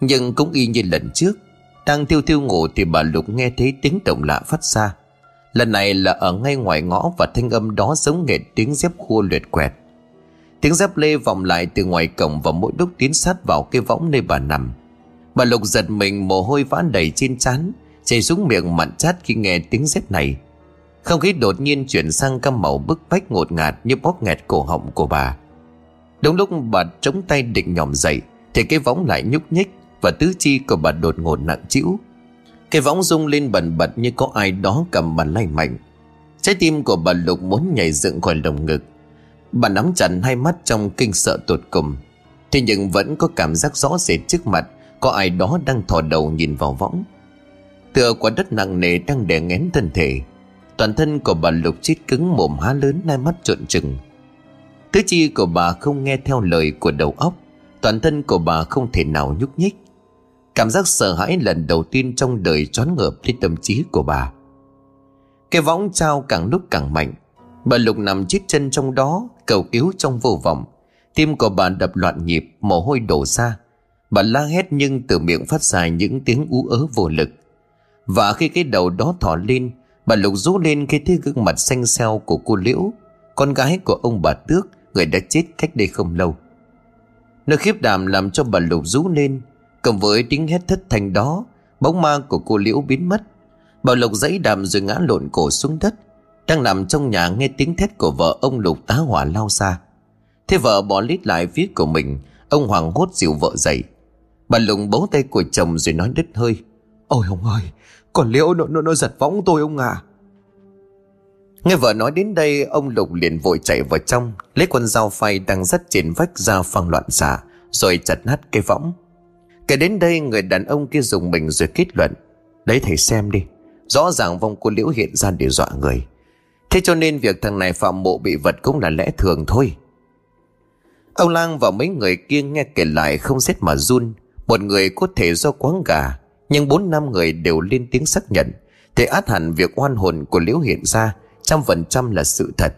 Speaker 1: Nhưng cũng y như lần trước, Đang tiêu tiêu ngủ thì bà Lục nghe thấy tiếng động lạ phát ra. Lần này là ở ngay ngoài ngõ và thanh âm đó giống nghệt tiếng dép khua luyệt quẹt. Tiếng dép lê vọng lại từ ngoài cổng và mỗi lúc tiến sát vào cái võng nơi bà nằm. Bà Lục giật mình, mồ hôi vã đầy trên trán, Chảy xuống miệng mặn chát khi nghe tiếng dép này. Không khí đột nhiên chuyển sang cam màu bức bách ngột ngạt như bóp nghẹt cổ họng của bà. Đúng lúc bà chống tay định nhòm dậy, Thì cái võng lại nhúc nhích Và tứ chi của bà đột ngột nặng trĩu. Cái võng rung lên bần bật như có ai đó cầm bàn lay mạnh. Trái tim của bà Lục muốn nhảy dựng khỏi lồng ngực. Bà nắm chặt hai mắt trong kinh sợ tột cùng. Thế nhưng vẫn có cảm giác rõ rệt trước mặt, Có ai đó đang thò đầu nhìn vào võng. Tựa quả đất nặng nề đang đè ngén thân thể. Toàn thân của bà Lục chít cứng mồm há lớn, hai mắt trợn trừng. Tứ chi của bà không nghe theo lời của đầu óc, Toàn thân của bà không thể nào nhúc nhích. Cảm giác sợ hãi lần đầu tiên trong đời choáng ngợp lên tâm trí của bà. Cái võng trao càng lúc càng mạnh, Bà Lục nằm chết chân trong đó, Cầu cứu trong vô vọng. Tim của bà đập loạn nhịp, Mồ hôi đổ ra. Bà la hét nhưng từ miệng phát ra những tiếng ú ớ vô lực. Và khi cái đầu đó thỏ lên Bà Lục rú lên khi thấy gương mặt xanh xao của cô Liễu, Con gái của ông bà Tước, Người đã chết cách đây không lâu. Nơi khiếp đảm làm cho bà Lục rú lên, Cộng với tiếng hét thất thanh đó, Bóng ma của cô Liễu biến mất. Bà Lục dãy đàm rồi ngã lộn cổ xuống đất, Đang nằm trong nhà nghe tiếng thét của vợ ông Lục tá hỏa lao ra. Thế vợ bỏ lít lại phía của mình, Ông Hoàng hốt dịu vợ dậy. Bà Lục bấu tay của chồng rồi nói đứt hơi. Ôi ông ơi còn Liễu nó, nó, nó giật võng tôi ông à Nghe vợ nói đến đây Ông Lục liền vội chạy vào trong Lấy con dao phay đang dắt trên vách ra phăng loạn xạ Rồi chặt nát cây võng. Kể đến đây người đàn ông kia dùng mình rồi kết luận Đấy thầy xem đi Rõ ràng vong cô Liễu hiện ra để dọa người. Thế cho nên việc thằng này phạm mộ bị vật cũng là lẽ thường thôi. Ông Lang và mấy người kia nghe kể lại không rét mà run Một người có thể do quáng gà nhưng bốn năm người đều lên tiếng xác nhận. Thì át hẳn việc oan hồn của Liễu hiện ra, Trăm phần trăm là sự thật.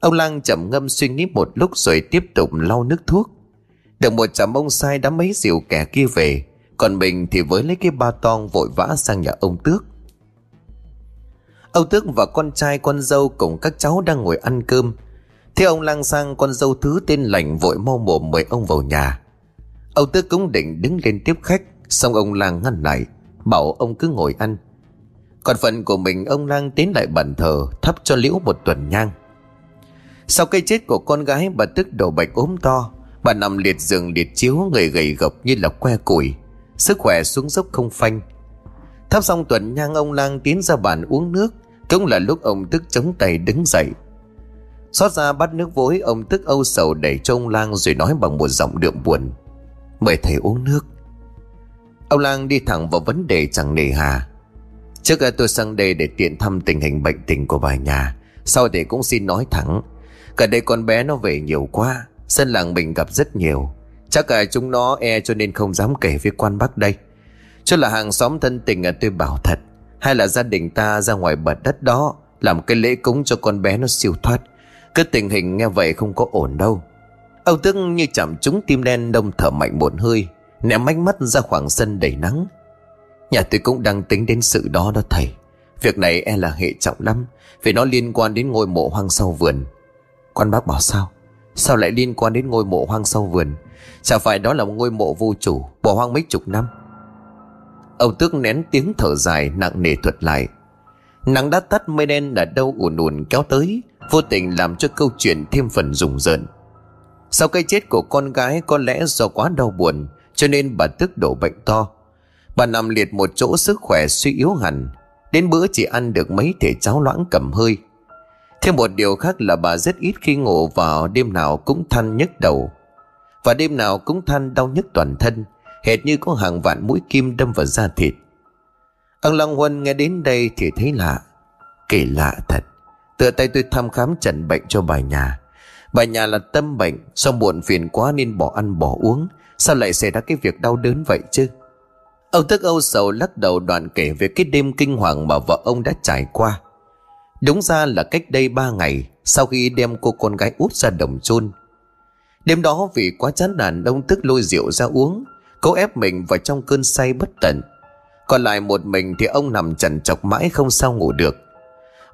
Speaker 1: Ông Lang chậm ngâm suy nghĩ một lúc rồi tiếp tục lau nước thuốc. Được một chạm ông sai đã mấy rượu kẻ kia về, Còn mình thì với lấy cái ba tong vội vã sang nhà ông Tước. Ông Tước và con trai, con dâu cùng các cháu đang ngồi ăn cơm. Thế ông lang sang con dâu thứ tên lành vội mau mồm mời ông vào nhà. Ông Tước cũng định đứng lên tiếp khách. Xong ông lang ngăn lại, Bảo ông cứ ngồi ăn. Còn phần của mình, ông lang tiến lại bàn thờ, Thắp cho liễu một tuần nhang. Sau cái chết của con gái, bà Tức đổ bạch ốm to. Bà nằm liệt giường, liệt chiếu, người gầy gộc như là que củi. Sức khỏe xuống dốc không phanh. Thắp xong tuần nhang, ông lang tiến ra bàn uống nước. Cũng là lúc ông tức chống tay đứng dậy. Xót ra bắt nước vối, Ông tức âu sầu đẩy cho ông lang Rồi nói bằng một giọng đượm buồn. Mời thầy uống nước. Ông lang đi thẳng vào vấn đề chẳng nề hà. Trước tôi sang đây để tiện thăm tình hình bệnh tình của bà nhà, Sau để cũng xin nói thẳng. Cả đây con bé nó về nhiều quá, Dân làng mình gặp rất nhiều. Chắc cả chúng nó e cho nên không dám kể với quan bác đây. Chứ là hàng xóm thân tình à tôi bảo thật, Hay là gia đình ta ra ngoài bật đất đó, Làm cái lễ cúng cho con bé nó siêu thoát. Cứ tình hình nghe vậy không có ổn đâu. Âu tức như chạm trúng tim đen, đông thở mạnh một hơi. Ném ánh mắt ra khoảng sân đầy nắng. Nhà tôi cũng đang tính đến sự đó đó, thầy. Việc này e là hệ trọng lắm, Vì nó liên quan đến ngôi mộ hoang sau vườn. Quan bác bảo sao? Sao lại liên quan đến ngôi mộ hoang sau vườn? Chả phải đó là một ngôi mộ vô chủ, Bỏ hoang mấy chục năm. Ông Tước nén tiếng thở dài, nặng nề thuật lại. Nắng đã tắt, mây đen là đâu ùn ùn kéo tới, Vô tình làm cho câu chuyện thêm phần rùng rợn. Sau cái chết của con gái, có lẽ do quá đau buồn cho nên bà tức đổ bệnh to Bà nằm liệt một chỗ sức khỏe suy yếu hẳn Đến bữa chỉ ăn được mấy thể cháo loãng cầm hơi Thêm một điều khác là bà rất ít khi ngủ vào đêm nào cũng than nhức đầu Và đêm nào cũng than đau nhức toàn thân hệt như có hàng vạn mũi kim đâm vào da thịt. Ông Long Huân nghe đến đây thì thấy lạ. Kỳ lạ thật. Tựa tay tôi thăm khám trần bệnh cho bà nhà. Bà nhà là tâm bệnh, xong buồn phiền quá nên bỏ ăn bỏ uống. Sao lại xảy ra cái việc đau đớn vậy chứ? Ông tức âu sầu lắc đầu đoạn kể về cái đêm kinh hoàng mà vợ ông đã trải qua. Đúng ra là cách đây ba ngày, sau khi đem cô con gái út ra đồng chôn. Đêm đó vì quá chán nản, ông tức lôi rượu ra uống Cố ép mình vào trong cơn say bất tận Còn lại một mình thì ông nằm trần chọc mãi không sao ngủ được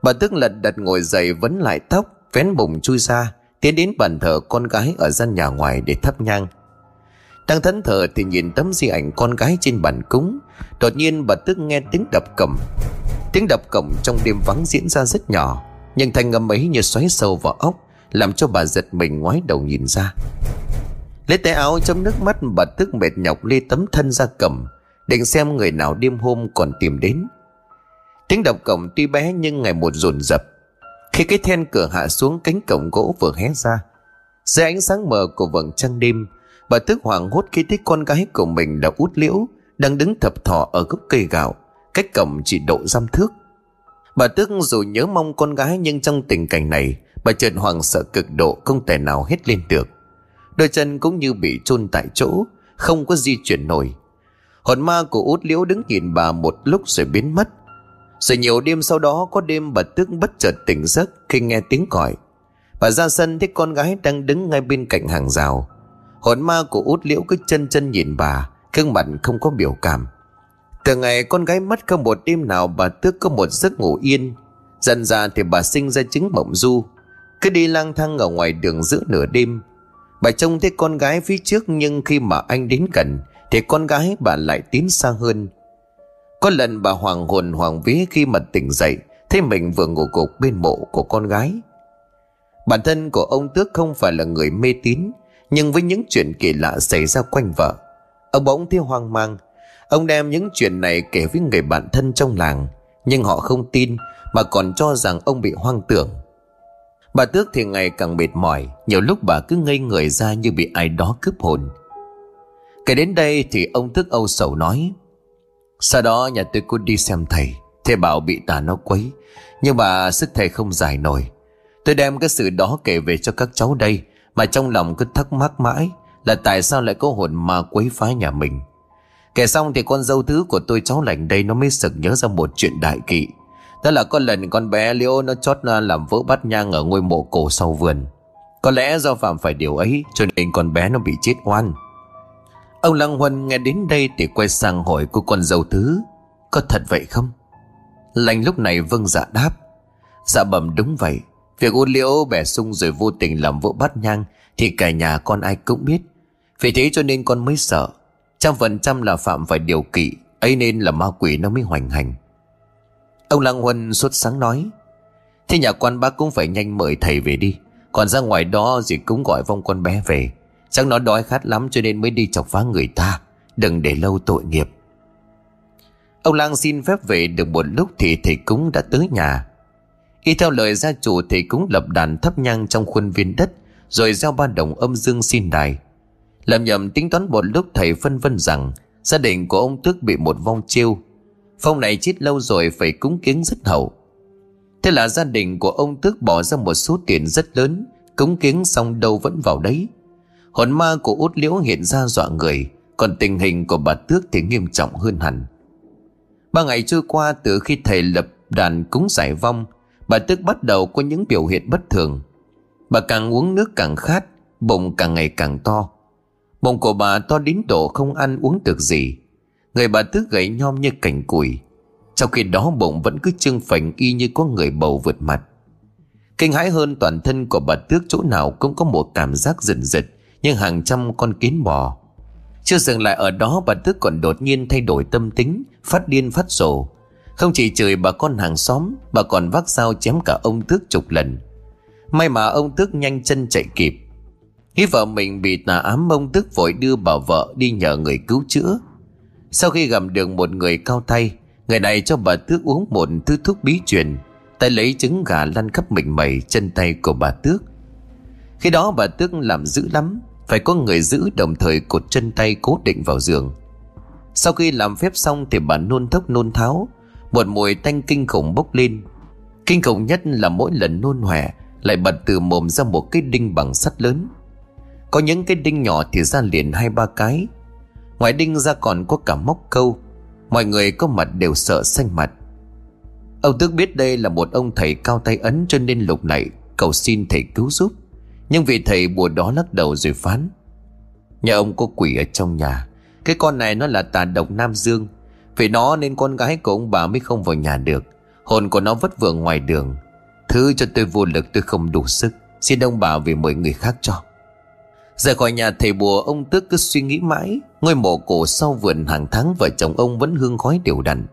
Speaker 1: Bà tức lật đật ngồi dậy vấn lại tóc, Vén bụng chui ra, Tiến đến bàn thờ con gái ở gian nhà ngoài để thắp nhang đang thẫn thờ thì nhìn tấm di ảnh con gái trên bàn cúng. Đột nhiên bà tức nghe tiếng đập cổng. Tiếng đập cổng trong đêm vắng diễn ra rất nhỏ, Nhưng thanh âm ấy như xoáy sâu vào ốc Làm cho bà giật mình ngoái đầu nhìn ra. Lấy tay áo trong nước mắt, bà tức mệt nhọc ly tấm thân ra cầm, Định xem người nào đêm hôm còn tìm đến. Tiếng đập cổng tuy bé nhưng ngày một dồn dập. Khi cái then cửa hạ xuống, cánh cổng gỗ vừa hé ra, Dưới ánh sáng mờ của vầng trăng đêm Bà tức hoảng hốt khi thấy con gái của mình là út liễu Đang đứng thập thọ ở gốc cây gạo, Cách cổng chỉ độ giam thước Bà tức dù nhớ mong con gái nhưng trong tình cảnh này, Bà chợt hoàng sợ cực độ không thể nào hết lên được Đôi chân cũng như bị chôn tại chỗ, Không có di chuyển nổi Hồn ma của út liễu đứng nhìn bà một lúc rồi biến mất Rồi nhiều đêm sau đó, có đêm bà tức bất chợt tỉnh giấc khi nghe tiếng còi. Bà ra sân thấy con gái đang đứng ngay bên cạnh hàng rào. Hồn ma của út liễu cứ chân chân nhìn bà, gương mặt không có biểu cảm. Từ ngày con gái mất không một đêm nào bà Tước có một giấc ngủ yên. Dần ra thì bà sinh ra chứng mộng du. Cứ đi lang thang ở ngoài đường giữa nửa đêm. Bà trông thấy con gái phía trước nhưng khi mà anh đến gần thì con gái bà lại tiến xa hơn. Có lần bà hoàng hồn hoàng vía khi mà tỉnh dậy thấy mình vừa ngủ gục bên mộ của con gái. Bản thân của ông Tước không phải là người mê tín nhưng với những chuyện kỳ lạ xảy ra quanh vợ, Ông bỗng thấy hoang mang. Ông đem những chuyện này kể với người bạn thân trong làng, Nhưng họ không tin Mà còn cho rằng ông bị hoang tưởng. Bà Tước thì ngày càng mệt mỏi, Nhiều lúc bà cứ ngây người ra như bị ai đó cướp hồn. Kể đến đây thì ông Tước âu sầu nói, Sau đó nhà tôi cũng đi xem thầy Thầy bảo bị tà nó quấy, Nhưng mà sức thầy không giải nổi. Tôi đem cái sự đó kể về cho các cháu đây mà trong lòng cứ thắc mắc mãi Là tại sao lại có hồn ma quấy phá nhà mình. Kể xong thì con dâu thứ của tôi cháu lành đây Nó mới sực nhớ ra một chuyện đại kỵ. Đó là có lần con bé Liễu nó chót làm vỡ bát nhang Ở ngôi mộ cổ sau vườn. Có lẽ do phạm phải điều ấy Cho nên con bé nó bị chết oan. Ông Lăng Huân nghe đến đây Thì quay sang hỏi cô con dâu thứ, Có thật vậy không? Lành lúc này vâng dạ đáp Dạ bẩm đúng vậy. Việc ôn liễu bẻ sung rồi vô tình làm vỡ bát nhang Thì cả nhà con ai cũng biết. Vì thế cho nên con mới sợ. Trăm phần trăm là phạm phải điều kỵ, ấy nên là ma quỷ nó mới hoành hành. Ông Lăng Huân suốt sáng nói, Thế nhà quan bác cũng phải nhanh mời thầy về đi. Còn ra ngoài đó gì cũng gọi vong con bé về. Chắc nó đói khát lắm cho nên mới đi chọc phá người ta. Đừng để lâu tội nghiệp. Ông Lang xin phép về được một lúc thì thầy cúng đã tới nhà. Y theo lời gia chủ thì cũng lập đàn thắp nhang trong khuôn viên đất, Rồi gieo ba đồng âm dương xin đài. Làm nhầm tính toán một lúc thầy phân vân rằng Gia đình của ông Tước bị một vong chiêu. Phong này chết lâu rồi phải cúng kiến rất hậu. Thế là gia đình của ông Tước bỏ ra một số tiền rất lớn, Cúng kiến xong đâu vẫn vào đấy. Hồn ma của út liễu hiện ra dọa người, Còn tình hình của bà Tước thì nghiêm trọng hơn hẳn. Ba ngày trôi qua từ khi thầy lập đàn cúng giải vong Bà Tước bắt đầu có những biểu hiện bất thường. Bà càng uống nước càng khát, Bụng càng ngày càng to. Bụng của bà to đến độ không ăn uống được gì. Người bà Tước gầy nhom như cành củi Trong khi đó bụng vẫn cứ trương phành y như có người bầu vượt mặt. Kinh hãi hơn toàn thân của bà Tước chỗ nào cũng có một cảm giác rần rật Như hàng trăm con kiến bò. Chưa dừng lại ở đó, bà Tước còn đột nhiên thay đổi tâm tính, Phát điên phát sổ không chỉ chửi bà con hàng xóm, Bà còn vác dao chém cả ông Tước chục lần. May mà ông Tước nhanh chân chạy kịp. Khi vợ mình bị tà ám, ông Tước vội đưa bà vợ đi nhờ người cứu chữa. Sau khi gặp được một người cao thay Người này cho bà Tước uống một thứ thuốc bí truyền, Tay lấy trứng gà lăn khắp mình mẩy chân tay của bà Tước. Khi đó bà Tước làm dữ lắm, Phải có người giữ đồng thời cột chân tay cố định vào giường. Sau khi làm phép xong thì bà nôn thốc nôn tháo một mùi tanh kinh khủng bốc lên. Kinh khủng nhất là mỗi lần nôn hòe Lại bật từ mồm ra một cái đinh bằng sắt lớn. Có những cái đinh nhỏ thì ra liền hai ba cái. Ngoài đinh ra còn có cả móc câu. Mọi người có mặt đều sợ xanh mặt. Ông Tước biết đây là một ông thầy cao tay ấn cho nên lục này, cầu xin thầy cứu giúp. Nhưng vị thầy bùa đó lắc đầu rồi phán. Nhà ông có quỷ ở trong nhà. Cái con này nó là tà độc Nam Dương vì nó nên con gái của ông bà mới không vào nhà được. Hồn của nó vất vượng ngoài đường. Thứ cho tôi vô lực, tôi không đủ sức. Xin ông bà về mời người khác cho. Rời khỏi nhà thầy bùa, Ông Tước cứ suy nghĩ mãi. Ngôi mộ cổ sau vườn hàng tháng, Vợ chồng ông vẫn hương khói đều đặn.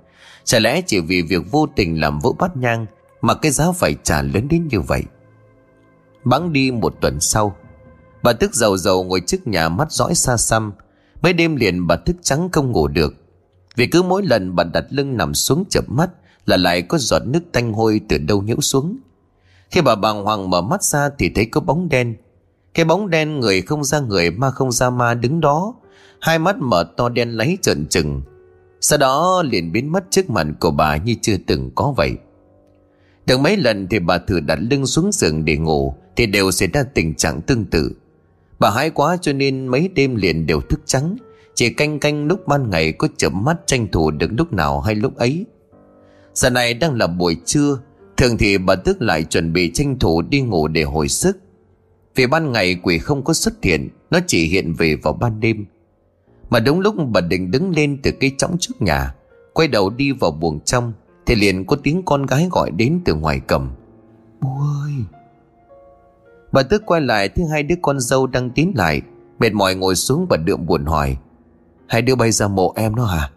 Speaker 1: Chả lẽ chỉ vì việc vô tình làm vỡ bát nhang Mà cái giá phải trả lớn đến như vậy? Bắn đi một tuần sau, Bà Tức giàu giàu ngồi trước nhà mắt dõi xa xăm. Mấy đêm liền bà thức trắng không ngủ được vì cứ mỗi lần bạn đặt lưng nằm xuống chậm mắt Là lại có giọt nước tanh hôi từ đâu nhiễu xuống. Khi bà bàng hoàng mở mắt ra Thì thấy có bóng đen. Cái bóng đen người không ra người ma không ra ma đứng đó. Hai mắt mở to đen lấy trợn trừng. Sau đó liền biến mất trước mặt của bà như chưa từng có vậy. Được mấy lần thì bà thử đặt lưng xuống giường để ngủ Thì đều xảy ra tình trạng tương tự. Bà hái quá cho nên mấy đêm liền đều thức trắng chỉ canh canh lúc ban ngày có chớp mắt tranh thủ được lúc nào hay lúc ấy. Giờ này đang là buổi trưa, Thường thì bà Tước lại chuẩn bị tranh thủ đi ngủ để hồi sức. Vì ban ngày quỷ không có xuất hiện, Nó chỉ hiện về vào ban đêm. Mà đúng lúc bà định đứng lên từ cây trống trước nhà, Quay đầu đi vào buồng trong, Thì liền có tiếng con gái gọi đến từ ngoài cầm. Bố ơi! Bà Tước quay lại, thấy hai đứa con dâu đang tiến lại. Mệt mỏi ngồi xuống và đượm buồn hỏi. Hai đứa bay ra mộ em đó hả?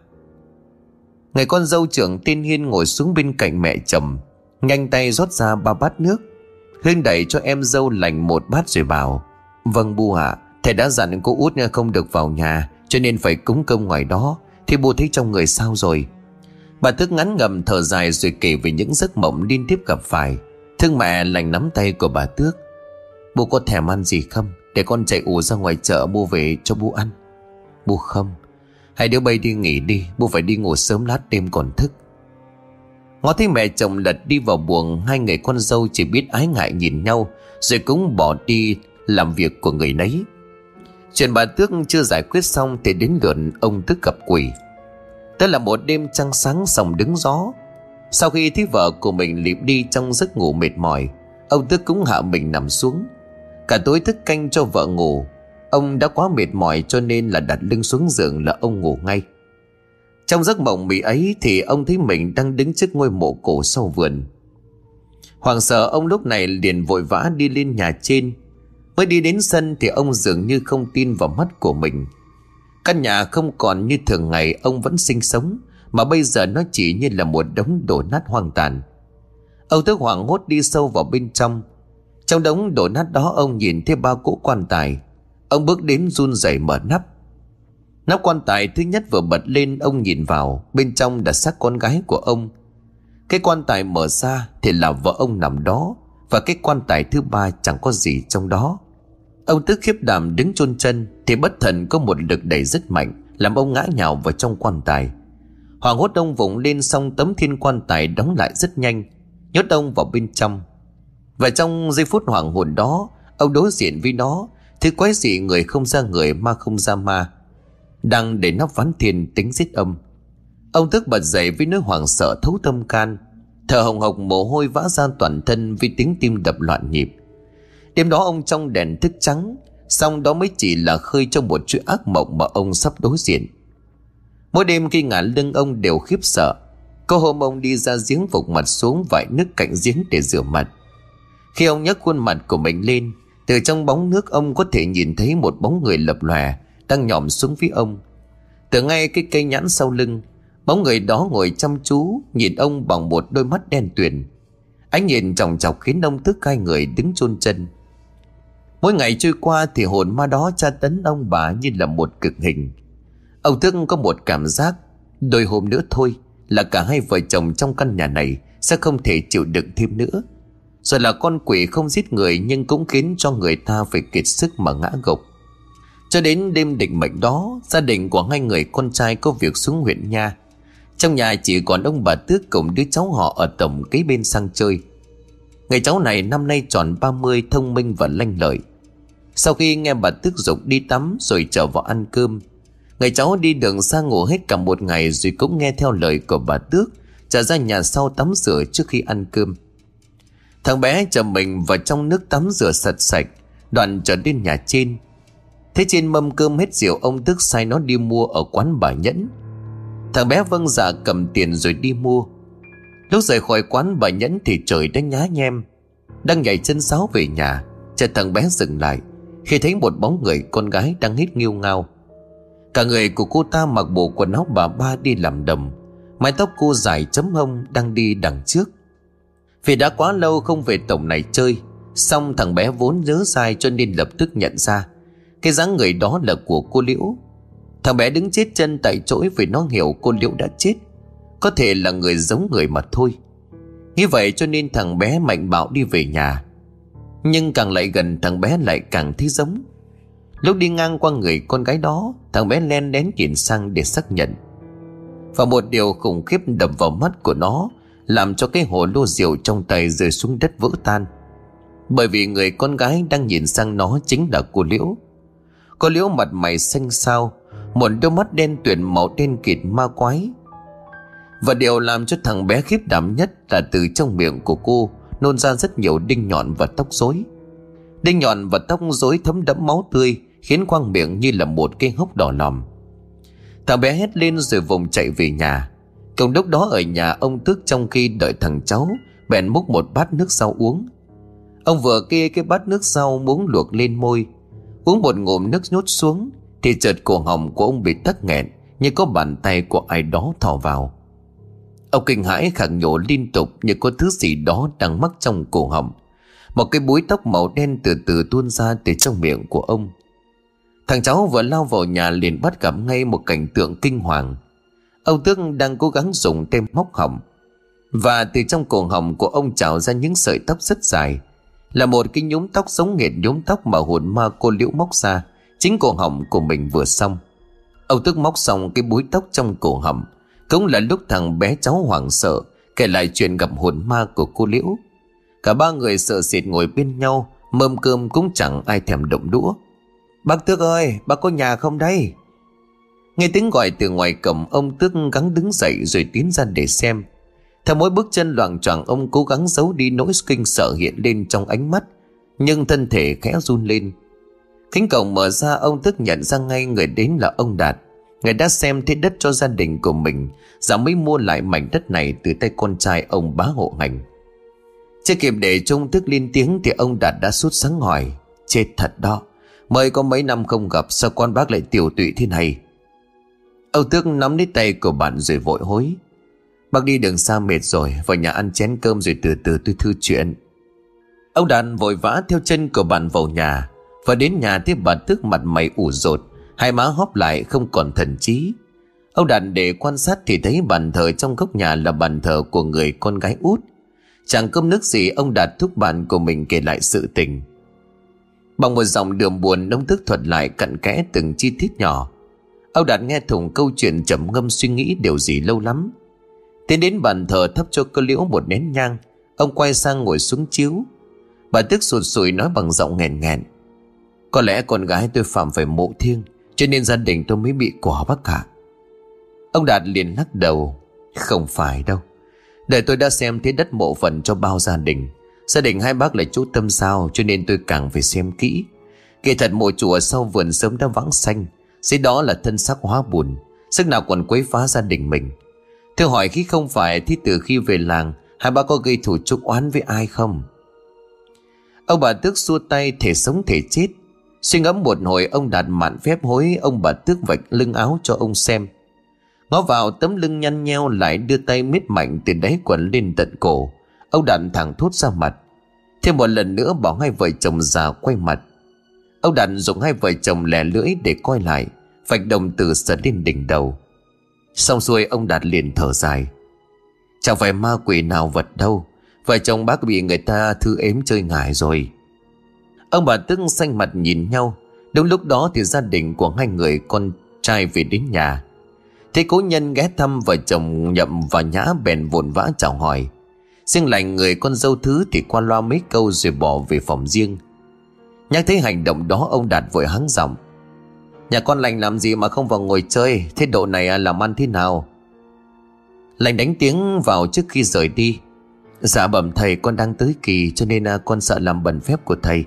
Speaker 1: Người con dâu trưởng tiên Hiên ngồi xuống bên cạnh mẹ chồng Nhanh tay rót ra ba bát nước Hương đẩy cho em dâu lành một bát rồi bảo Vâng bu ạ à, Thầy đã dặn cô út không được vào nhà Cho nên phải cúng công ngoài đó Thì bu thấy trong người sao rồi? Bà thức ngắn ngầm thở dài rồi kể về những giấc mộng liên tiếp gặp phải. Thương mẹ lành nắm tay của bà Tước Bố có thèm ăn gì không? Để con chạy ù ra ngoài chợ mua về cho bố ăn. Bố không Hai đứa bay đi nghỉ đi Bố phải đi ngủ sớm lát đêm còn thức. Ngó thấy mẹ chồng lật đi vào buồng, Hai người con dâu chỉ biết ái ngại nhìn nhau, Rồi cũng bỏ đi làm việc của người nấy. Chuyện bà Tước chưa giải quyết xong Thì đến lượt ông Tức gặp quỷ. Tức là một đêm trăng sáng sòng đứng gió. Sau khi thấy vợ của mình lịp đi trong giấc ngủ mệt mỏi, Ông Tức cũng hạ mình nằm xuống. Cả tối thức canh cho vợ ngủ. Ông đã quá mệt mỏi cho nên là đặt lưng xuống giường là ông ngủ ngay. Trong giấc mộng bị ấy thì ông thấy mình đang đứng trước ngôi mộ cổ sau vườn. Hoàng sợ ông lúc này liền vội vã đi lên nhà trên. Mới đi đến sân thì ông dường như không tin vào mắt của mình. Căn nhà không còn như thường ngày, ông vẫn sinh sống, Mà bây giờ nó chỉ như là một đống đổ nát hoang tàn. Ông tức hoảng hốt đi sâu vào bên trong. Trong đống đổ nát đó, ông nhìn thấy ba cỗ quan tài. Ông bước đến run rẩy mở nắp. Nắp quan tài thứ nhất vừa bật lên, Ông nhìn vào. Bên trong là xác con gái của ông. Cái quan tài mở ra Thì là vợ ông nằm đó. Và cái quan tài thứ ba chẳng có gì trong đó. Ông tức khiếp đảm đứng chôn chân Thì bất thần có một lực đẩy rất mạnh, Làm ông ngã nhào vào trong quan tài. Hoàng hốt ông vùng lên xong tấm thiên quan tài đóng lại rất nhanh, Nhốt ông vào bên trong. Và trong giây phút hoàng hồn đó, Ông đối diện với nó Thứ quái dị người không ra người ma không ra ma. Đang để nắp ván thiền tính giết âm. Ông thức bật dậy với nỗi hoảng sợ thấu tâm can. Thở hồng hộc mồ hôi vã ra toàn thân vì tiếng tim đập loạn nhịp. Đêm đó ông trong đèn thức trắng, Xong đó mới chỉ là khơi trong một chuỗi ác mộng mà ông sắp đối diện. Mỗi đêm khi ngả lưng ông đều khiếp sợ Có hôm ông đi ra giếng phục mặt xuống vải nước cạnh giếng để rửa mặt. Khi ông nhấc khuôn mặt của mình lên từ trong bóng nước ông có thể nhìn thấy một bóng người lập lòe, Đang nhòm xuống phía ông. Từ ngay cái cây nhãn sau lưng, Bóng người đó ngồi chăm chú Nhìn ông bằng một đôi mắt đen tuyền. Ánh nhìn chòng chọc khiến ông thức hai người đứng chôn chân. Mỗi ngày trôi qua thì hồn ma đó tra tấn ông bà như là một cực hình. Ông thức có một cảm giác, Đôi hôm nữa thôi Là cả hai vợ chồng trong căn nhà này Sẽ không thể chịu đựng thêm nữa rồi là con quỷ không giết người Nhưng cũng khiến cho người ta phải kiệt sức mà ngã gục. Cho đến đêm định mệnh đó, Gia đình của hai người con trai có việc xuống huyện nha. Trong nhà chỉ còn ông bà Tước cùng đứa cháu họ ở tổng kế bên sang chơi. Người cháu này năm nay tròn 30 thông minh và lanh lợi. Sau khi nghe bà Tước dục đi tắm rồi trở vào ăn cơm, Người cháu đi đường xa ngủ hết cả một ngày rồi cũng nghe theo lời của bà Tước, Trở ra nhà sau tắm rửa trước khi ăn cơm. Thằng bé chờ mình vào trong nước tắm rửa sạch sạch, Đoạn trở đến nhà trên Thế trên mâm cơm hết rượu, Ông tức sai nó đi mua ở quán bà Nhẫn. Thằng bé vâng dạ cầm tiền rồi đi mua. Lúc rời khỏi quán bà Nhẫn Thì trời đã nhá nhem. Đang nhảy chân sáo về nhà, Chợt thằng bé dừng lại, Khi thấy một bóng người con gái đang hít nghiêu ngao. Cả người của cô ta mặc bộ quần áo bà ba đi làm đầm, Mái tóc cô dài chấm hông đang đi đằng trước vì đã quá lâu không về tổng này chơi, Xong thằng bé vốn nhớ sai cho nên lập tức nhận ra. Cái dáng người đó là của cô Liễu. Thằng bé đứng chết chân tại chỗ vì nó hiểu cô Liễu đã chết. Có thể là người giống người mà thôi. Như vậy cho nên thằng bé mạnh bạo đi về nhà. Nhưng càng lại gần, thằng bé lại càng thấy giống. Lúc đi ngang qua người con gái đó, Thằng bé len đến nhìn sang để xác nhận. Và một điều khủng khiếp đập vào mắt của nó làm cho cái hồ lô rượu trong tay rơi xuống đất vỡ tan bởi vì người con gái đang nhìn sang nó chính là cô liễu cô liễu mặt mày xanh xao, một đôi mắt đen tuyển màu đen kịt ma quái Và điều làm cho thằng bé khiếp đảm nhất là từ trong miệng của cô nôn ra rất nhiều đinh nhọn và tóc rối. Đinh nhọn và tóc rối thấm đẫm máu tươi, khiến khoang miệng như là một cái hốc đỏ lòm. Thằng bé hét lên rồi vùng chạy về nhà. Cùng lúc đó ở nhà ông Tước trong khi đợi thằng cháu, bèn múc một bát nước sau uống. Ông vừa kia cái bát nước sau muốn luộc lên môi. Uống một ngụm nước nhốt xuống, thì chợt cổ họng của ông bị tắc nghẹn như có bàn tay của ai đó thò vào. Ông kinh hãi khẳng nhổ liên tục như có thứ gì đó đang mắc trong cổ họng. Một cái búi tóc màu đen từ từ tuôn ra từ trong miệng của ông. Thằng cháu vừa lao vào nhà liền bắt gặp ngay một cảnh tượng kinh hoàng. Ông Tước đang cố gắng dùng tem móc hỏng Và từ trong cổ họng của ông trào ra những sợi tóc rất dài. Là một cái nhúm tóc giống nghệt nhúm tóc mà hồn ma cô liễu móc ra. Chính cổ họng của mình vừa xong. Ông Tước móc xong cái búi tóc trong cổ họng cũng là lúc thằng bé cháu hoảng sợ, Kể lại chuyện gặp hồn ma của cô Liễu Cả ba người sợ sệt ngồi bên nhau, Mâm cơm cũng chẳng ai thèm động đũa Bác Tước ơi, Bác có nhà không đây Nghe tiếng gọi từ ngoài cổng, Ông Tước gắng đứng dậy rồi tiến ra để xem. Theo mỗi bước chân loạn choạng, Ông cố gắng giấu đi nỗi kinh sợ hiện lên trong ánh mắt, Nhưng thân thể khẽ run lên. Cánh cổng mở ra, ông tức nhận ra ngay người đến là ông Đạt. Người đã xem thế đất cho gia đình của mình Giả mới mua lại mảnh đất này từ tay con trai ông bá hộ hành. Chưa kịp để trung thức lên tiếng Thì ông Đạt đã sút sáng hỏi, Chết thật đó, Mới có mấy năm không gặp, Sao con bác lại tiểu tụy thế này? Âu Tước nắm lấy tay của bạn rồi vội hối. Bác đi đường xa mệt rồi, Vào nhà ăn chén cơm rồi từ từ tôi thư chuyện. Ông đàn vội vã theo chân của bạn vào nhà, Và đến nhà thì bà Tước mặt mày ủ rột, Hai má hóp lại không còn thần trí. Ông đàn để quan sát thì thấy bàn thờ trong góc nhà là bàn thờ của người con gái út. Chẳng cơm nước gì ông Đạt thúc bạn của mình kể lại sự tình. Bằng một dòng đường buồn, ông thức thuật lại cặn kẽ từng chi tiết nhỏ. Âu Đạt nghe thùng câu chuyện trầm ngâm suy nghĩ điều gì lâu lắm. Tiến đến bàn thờ thắp cho cơ liễu một nén nhang, Ông quay sang ngồi xuống chiếu. Bà tức sụt sùi nói bằng giọng nghẹn nghẹn, Có lẽ con gái tôi phạm phải mộ thiêng, cho nên gia đình tôi mới bị quả bác cả Ông Đạt liền lắc đầu, Không phải đâu. Đời tôi đã xem thế đất mộ phần cho bao gia đình. Gia đình hai bác là chú tâm sao Cho nên tôi càng phải xem kỹ. Kỳ thật mộ chùa sau vườn sớm đã vắng xanh dưới đó là thân xác hóa buồn, Sức nào còn quấy phá gia đình mình. Thưa hỏi khi không phải Thì từ khi về làng Hai ba có gây thủ trúc oán với ai không? Ông bà tước xua tay thể sống thể chết. Suy ngẫm một hồi ông đạt mạn phép hối Ông bà tước vạch lưng áo cho ông xem. Ngó vào tấm lưng nhăn nheo Lại đưa tay miết mạnh từ đáy quần lên tận cổ. Ông đạt thẳng thốt ra mặt. Thêm một lần nữa bảo hai vợ chồng già quay mặt. Ông đạt dùng hai vợ chồng lẻ lưỡi để coi lại, Vạch đồng từ sờ lên đỉnh đầu. Xong xuôi, ông đạt liền thở dài. Chẳng phải ma quỷ nào vật đâu, Vợ chồng bác bị người ta thư ếm chơi ngải rồi. Ông bà tức xanh mặt nhìn nhau, Đúng lúc đó thì gia đình của hai người con trai về đến nhà. Thế cố nhân ghé thăm vợ chồng nhậm và nhã bèn vồn vã chào hỏi. Riêng lành người con dâu thứ thì qua loa mấy câu rồi bỏ về phòng riêng. Nhắc thấy hành động đó, ông Đạt vội hắng giọng. Nhà con lành làm gì mà không vào ngồi chơi? Thế độ này à, làm ăn thế nào? Lành đánh tiếng vào trước khi rời đi. Dạ bẩm thầy, con đang tới kỳ, Cho nên à, con sợ làm bẩn phép của thầy.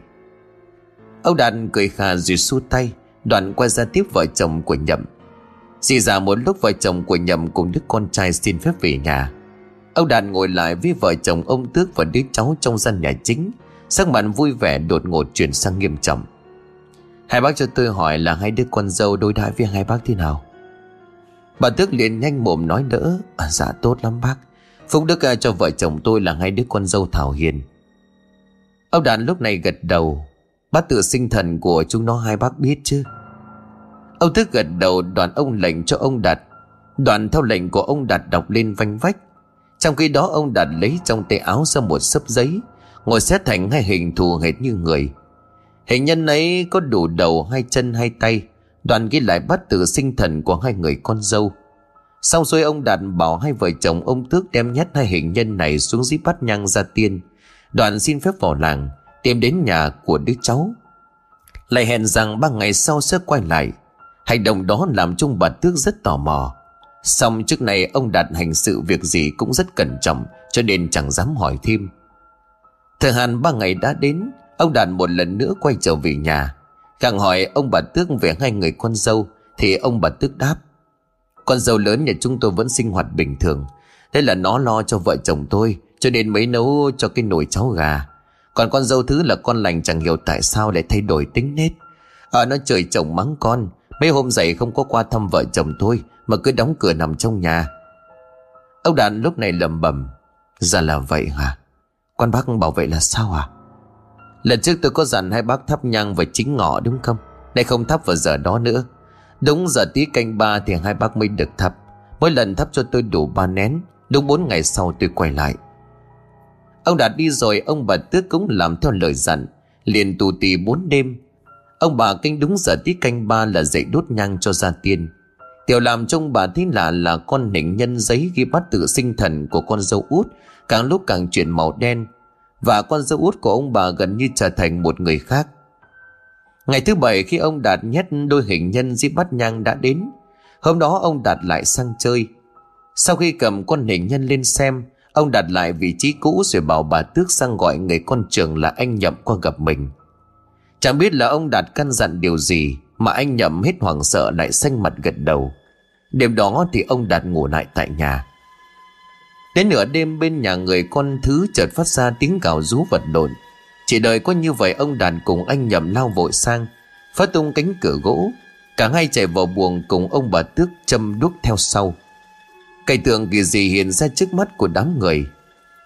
Speaker 1: Ông Đạt cười khà rồi xu tay, Đoạn quay ra tiếp vợ chồng của Nhậm. Dì già một lúc vợ chồng của Nhậm Cùng đứa con trai xin phép về nhà. Ông Đạt ngồi lại với vợ chồng ông Tước Và đứa cháu trong gian nhà chính. Sắc mặt vui vẻ đột ngột chuyển sang nghiêm trọng. Hai bác cho tôi hỏi là hai đứa con dâu đối đãi với hai bác thế nào? Bà Tước liền nhanh mồm nói đỡ à, Dạ tốt lắm bác. Phúc Đức à, cho vợ chồng tôi là hai đứa con dâu Thảo Hiền. Ông Đạt lúc này gật đầu. Bác tự sinh thần của chúng nó hai bác biết chứ? Ông Thức gật đầu đoàn ông lệnh cho ông Đạt. Đoàn theo lệnh của ông Đạt đọc lên vanh vách. Trong khi đó ông Đạt lấy trong tay áo ra một sấp giấy Ngồi xét thành hai hình thù hệt như người. Hình nhân ấy có đủ đầu, hai chân, hai tay. Đoàn ghi lại bắt tự sinh thần của hai người con dâu. Sau rồi ông Đạt bảo hai vợ chồng ông Tước đem nhét hai hình nhân này xuống dưới bát nhang ra tiên. Đoàn xin phép vào làng, Tìm đến nhà của đứa cháu. Lại hẹn rằng ba ngày sau sẽ quay lại. Hành động đó làm chung bà Tước rất tò mò. Xong trước này ông Đạt hành sự việc gì cũng rất cẩn trọng, Cho nên chẳng dám hỏi thêm. Thời hạn ba ngày đã đến, Ông Đạt một lần nữa quay trở về nhà. Càng hỏi ông bà Tước về hai người con dâu, Thì ông bà Tước đáp, Con dâu lớn nhà chúng tôi vẫn sinh hoạt bình thường. Thế là nó lo cho vợ chồng tôi, Cho nên mới nấu cho cái nồi cháo gà. Còn con dâu thứ là con lành chẳng hiểu tại sao lại thay đổi tính nết. Ở nó trời chồng mắng con. Mấy hôm dậy không có qua thăm vợ chồng tôi, Mà cứ đóng cửa nằm trong nhà. Ông Đàn lúc này lầm bầm Ra là vậy hả? Quan bác bảo vệ là sao à Lần trước tôi có dặn hai bác thắp nhang và chính ngọ đúng không? Nay không thắp vào giờ đó nữa. Đúng giờ tí canh ba thì hai bác mới được thắp. Mỗi lần thắp cho tôi đủ ba nén. Đúng bốn ngày sau tôi quay lại. Ông Đạt đi rồi, Ông bà Tước cũng làm theo lời dặn. Liền tù tì bốn đêm. Ông bà canh đúng giờ tí canh ba là dậy đốt nhang cho gia tiên. Tiểu làm trông bà thấy lạ là con hình nhân giấy ghi bắt tự sinh thần của con dâu út. Càng lúc càng chuyển màu đen, Và con dâu út của ông bà gần như trở thành một người khác. Ngày thứ bảy khi ông Đạt nhét đôi hình nhân di bắt nhang đã đến, Hôm đó ông Đạt lại sang chơi. Sau khi cầm con hình nhân lên xem, Ông đạt lại vị trí cũ rồi bảo bà Tước sang gọi người con trường là anh Nhậm qua gặp mình. Chẳng biết là ông Đạt căn dặn điều gì Mà anh Nhậm hết hoảng sợ lại xanh mặt gật đầu. Đêm đó thì ông Đạt ngủ lại tại nhà. Đến nửa đêm bên nhà người con thứ chợt phát ra tiếng cào rú vật lộn Chỉ đợi có như vậy, ông đàn cùng anh nhầm lao vội sang, Phát tung cánh cửa gỗ. Cả hai chạy vào buồng cùng ông bà Tước châm đuốc theo sau. Cây tượng kỳ gì hiện ra trước mắt của đám người.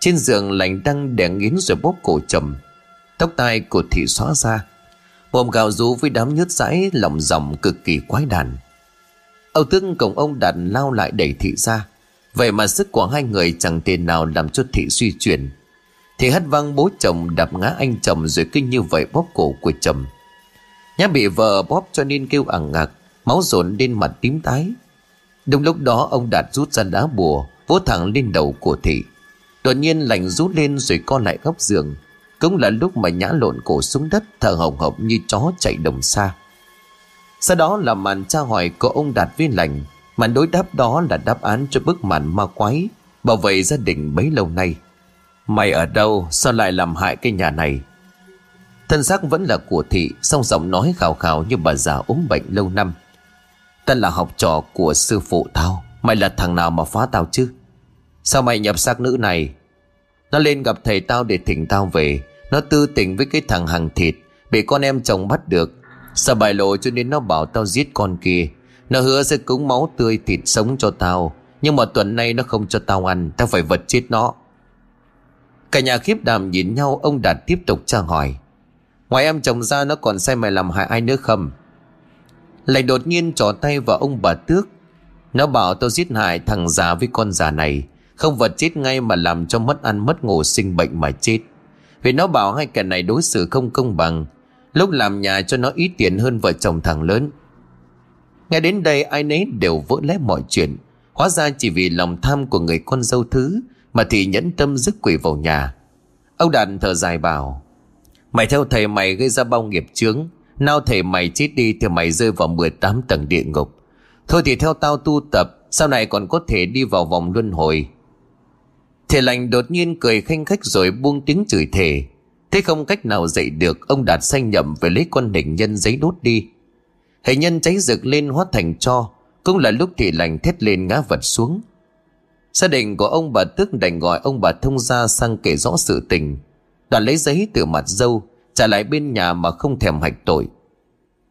Speaker 1: Trên giường lạnh đang đè nghiến rồi bóp cổ trầm Tóc tai của thị xóa ra. Mồm gào rú với đám nhớt dãi, lòng dòng cực kỳ quái đàn. Âu tướng cùng ông đàn lao lại đẩy thị ra. Vậy mà sức của hai người chẳng thể nào làm cho thị suy chuyển. Thị hất văng bố chồng đạp ngã anh chồng rồi kinh như vậy bóp cổ của chồng. Nhã bị vợ bóp cho nên kêu ẳng ngạc, Máu dồn lên mặt tím tái. Đúng lúc đó, ông Đạt rút ra đá bùa, Vỗ thẳng lên đầu của thị. Đột nhiên lạnh rút lên rồi co lại góc giường. Cũng là lúc mà nhã lộn cổ xuống đất, Thở hồng hộc như chó chạy đồng xa. Sau đó là màn tra hỏi của ông Đạt với lành. Màn đối đáp đó là đáp án cho bức màn ma quái, Bảo vệ gia đình bấy lâu nay. Mày ở đâu? Sao lại làm hại cái nhà này? Thân xác vẫn là của thị, Song giọng nói khào khào như bà già ốm bệnh lâu năm. Ta là học trò của sư phụ tao, Mày là thằng nào mà phá tao chứ? Sao mày nhập xác nữ này? Nó lên gặp thầy tao để thỉnh tao về. Nó tư tình với cái thằng hàng thịt, Bị con em chồng bắt được. Sợ bài lộ cho nên nó bảo tao giết con kia? Nó hứa sẽ cúng máu tươi thịt sống cho tao. Nhưng mà tuần nay nó không cho tao ăn, Tao phải vật chết nó. Cả nhà khiếp đàm nhìn nhau, Ông Đạt tiếp tục tra hỏi. Ngoài em chồng ra, nó còn sai mày làm hại ai nữa không? Lại đột nhiên trỏ tay vào ông bà tước. Nó bảo tao giết hại thằng già với con già này. Không vật chết ngay mà làm cho mất ăn, mất ngủ, sinh bệnh mà chết. Vì nó bảo hai kẻ này đối xử không công bằng. Lúc làm nhà cho nó ít tiền hơn vợ chồng thằng lớn. Nghe đến đây, ai nấy đều vỡ lẽ mọi chuyện. Hóa ra chỉ vì lòng tham của người con dâu thứ Mà thì nhẫn tâm dứt quỷ vào nhà. Ông Đạt thở dài bảo, Mày theo thầy mày gây ra bao nghiệp chướng. Nào thầy mày chết đi thì mày rơi vào 18 tầng địa ngục. Thôi thì theo tao tu tập, Sau này còn có thể đi vào vòng luân hồi. Thể lành đột nhiên cười khanh khách rồi buông tiếng chửi thề. Thế không cách nào dậy được, Ông Đạt sanh nhậm về lấy con hình nhân giấy đốt đi. Hình nhân cháy rực lên hóa thành cho, Cũng là lúc thị lành thét lên ngã vật xuống. Gia đình của ông bà Tước đành gọi ông bà thông gia sang kể rõ sự tình. Đoàn lấy giấy từ mặt dâu, trả lại bên nhà mà không thèm hạch tội.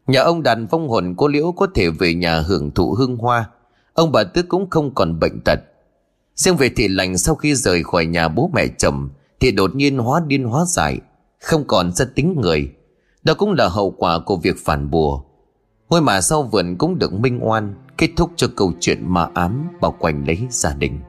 Speaker 1: Nhà ông đàn vong hồn cô liễu có thể về nhà hưởng thụ hương hoa. Ông bà tước cũng không còn bệnh tật. Riêng về thị lành sau khi rời khỏi nhà bố mẹ chồng, thì đột nhiên hóa điên hóa dại, không còn ra tính người. Đó cũng là hậu quả của việc phản bùa ngôi mà sau vườn cũng được minh oan, kết thúc cho câu chuyện ma ám bao quanh lấy gia đình.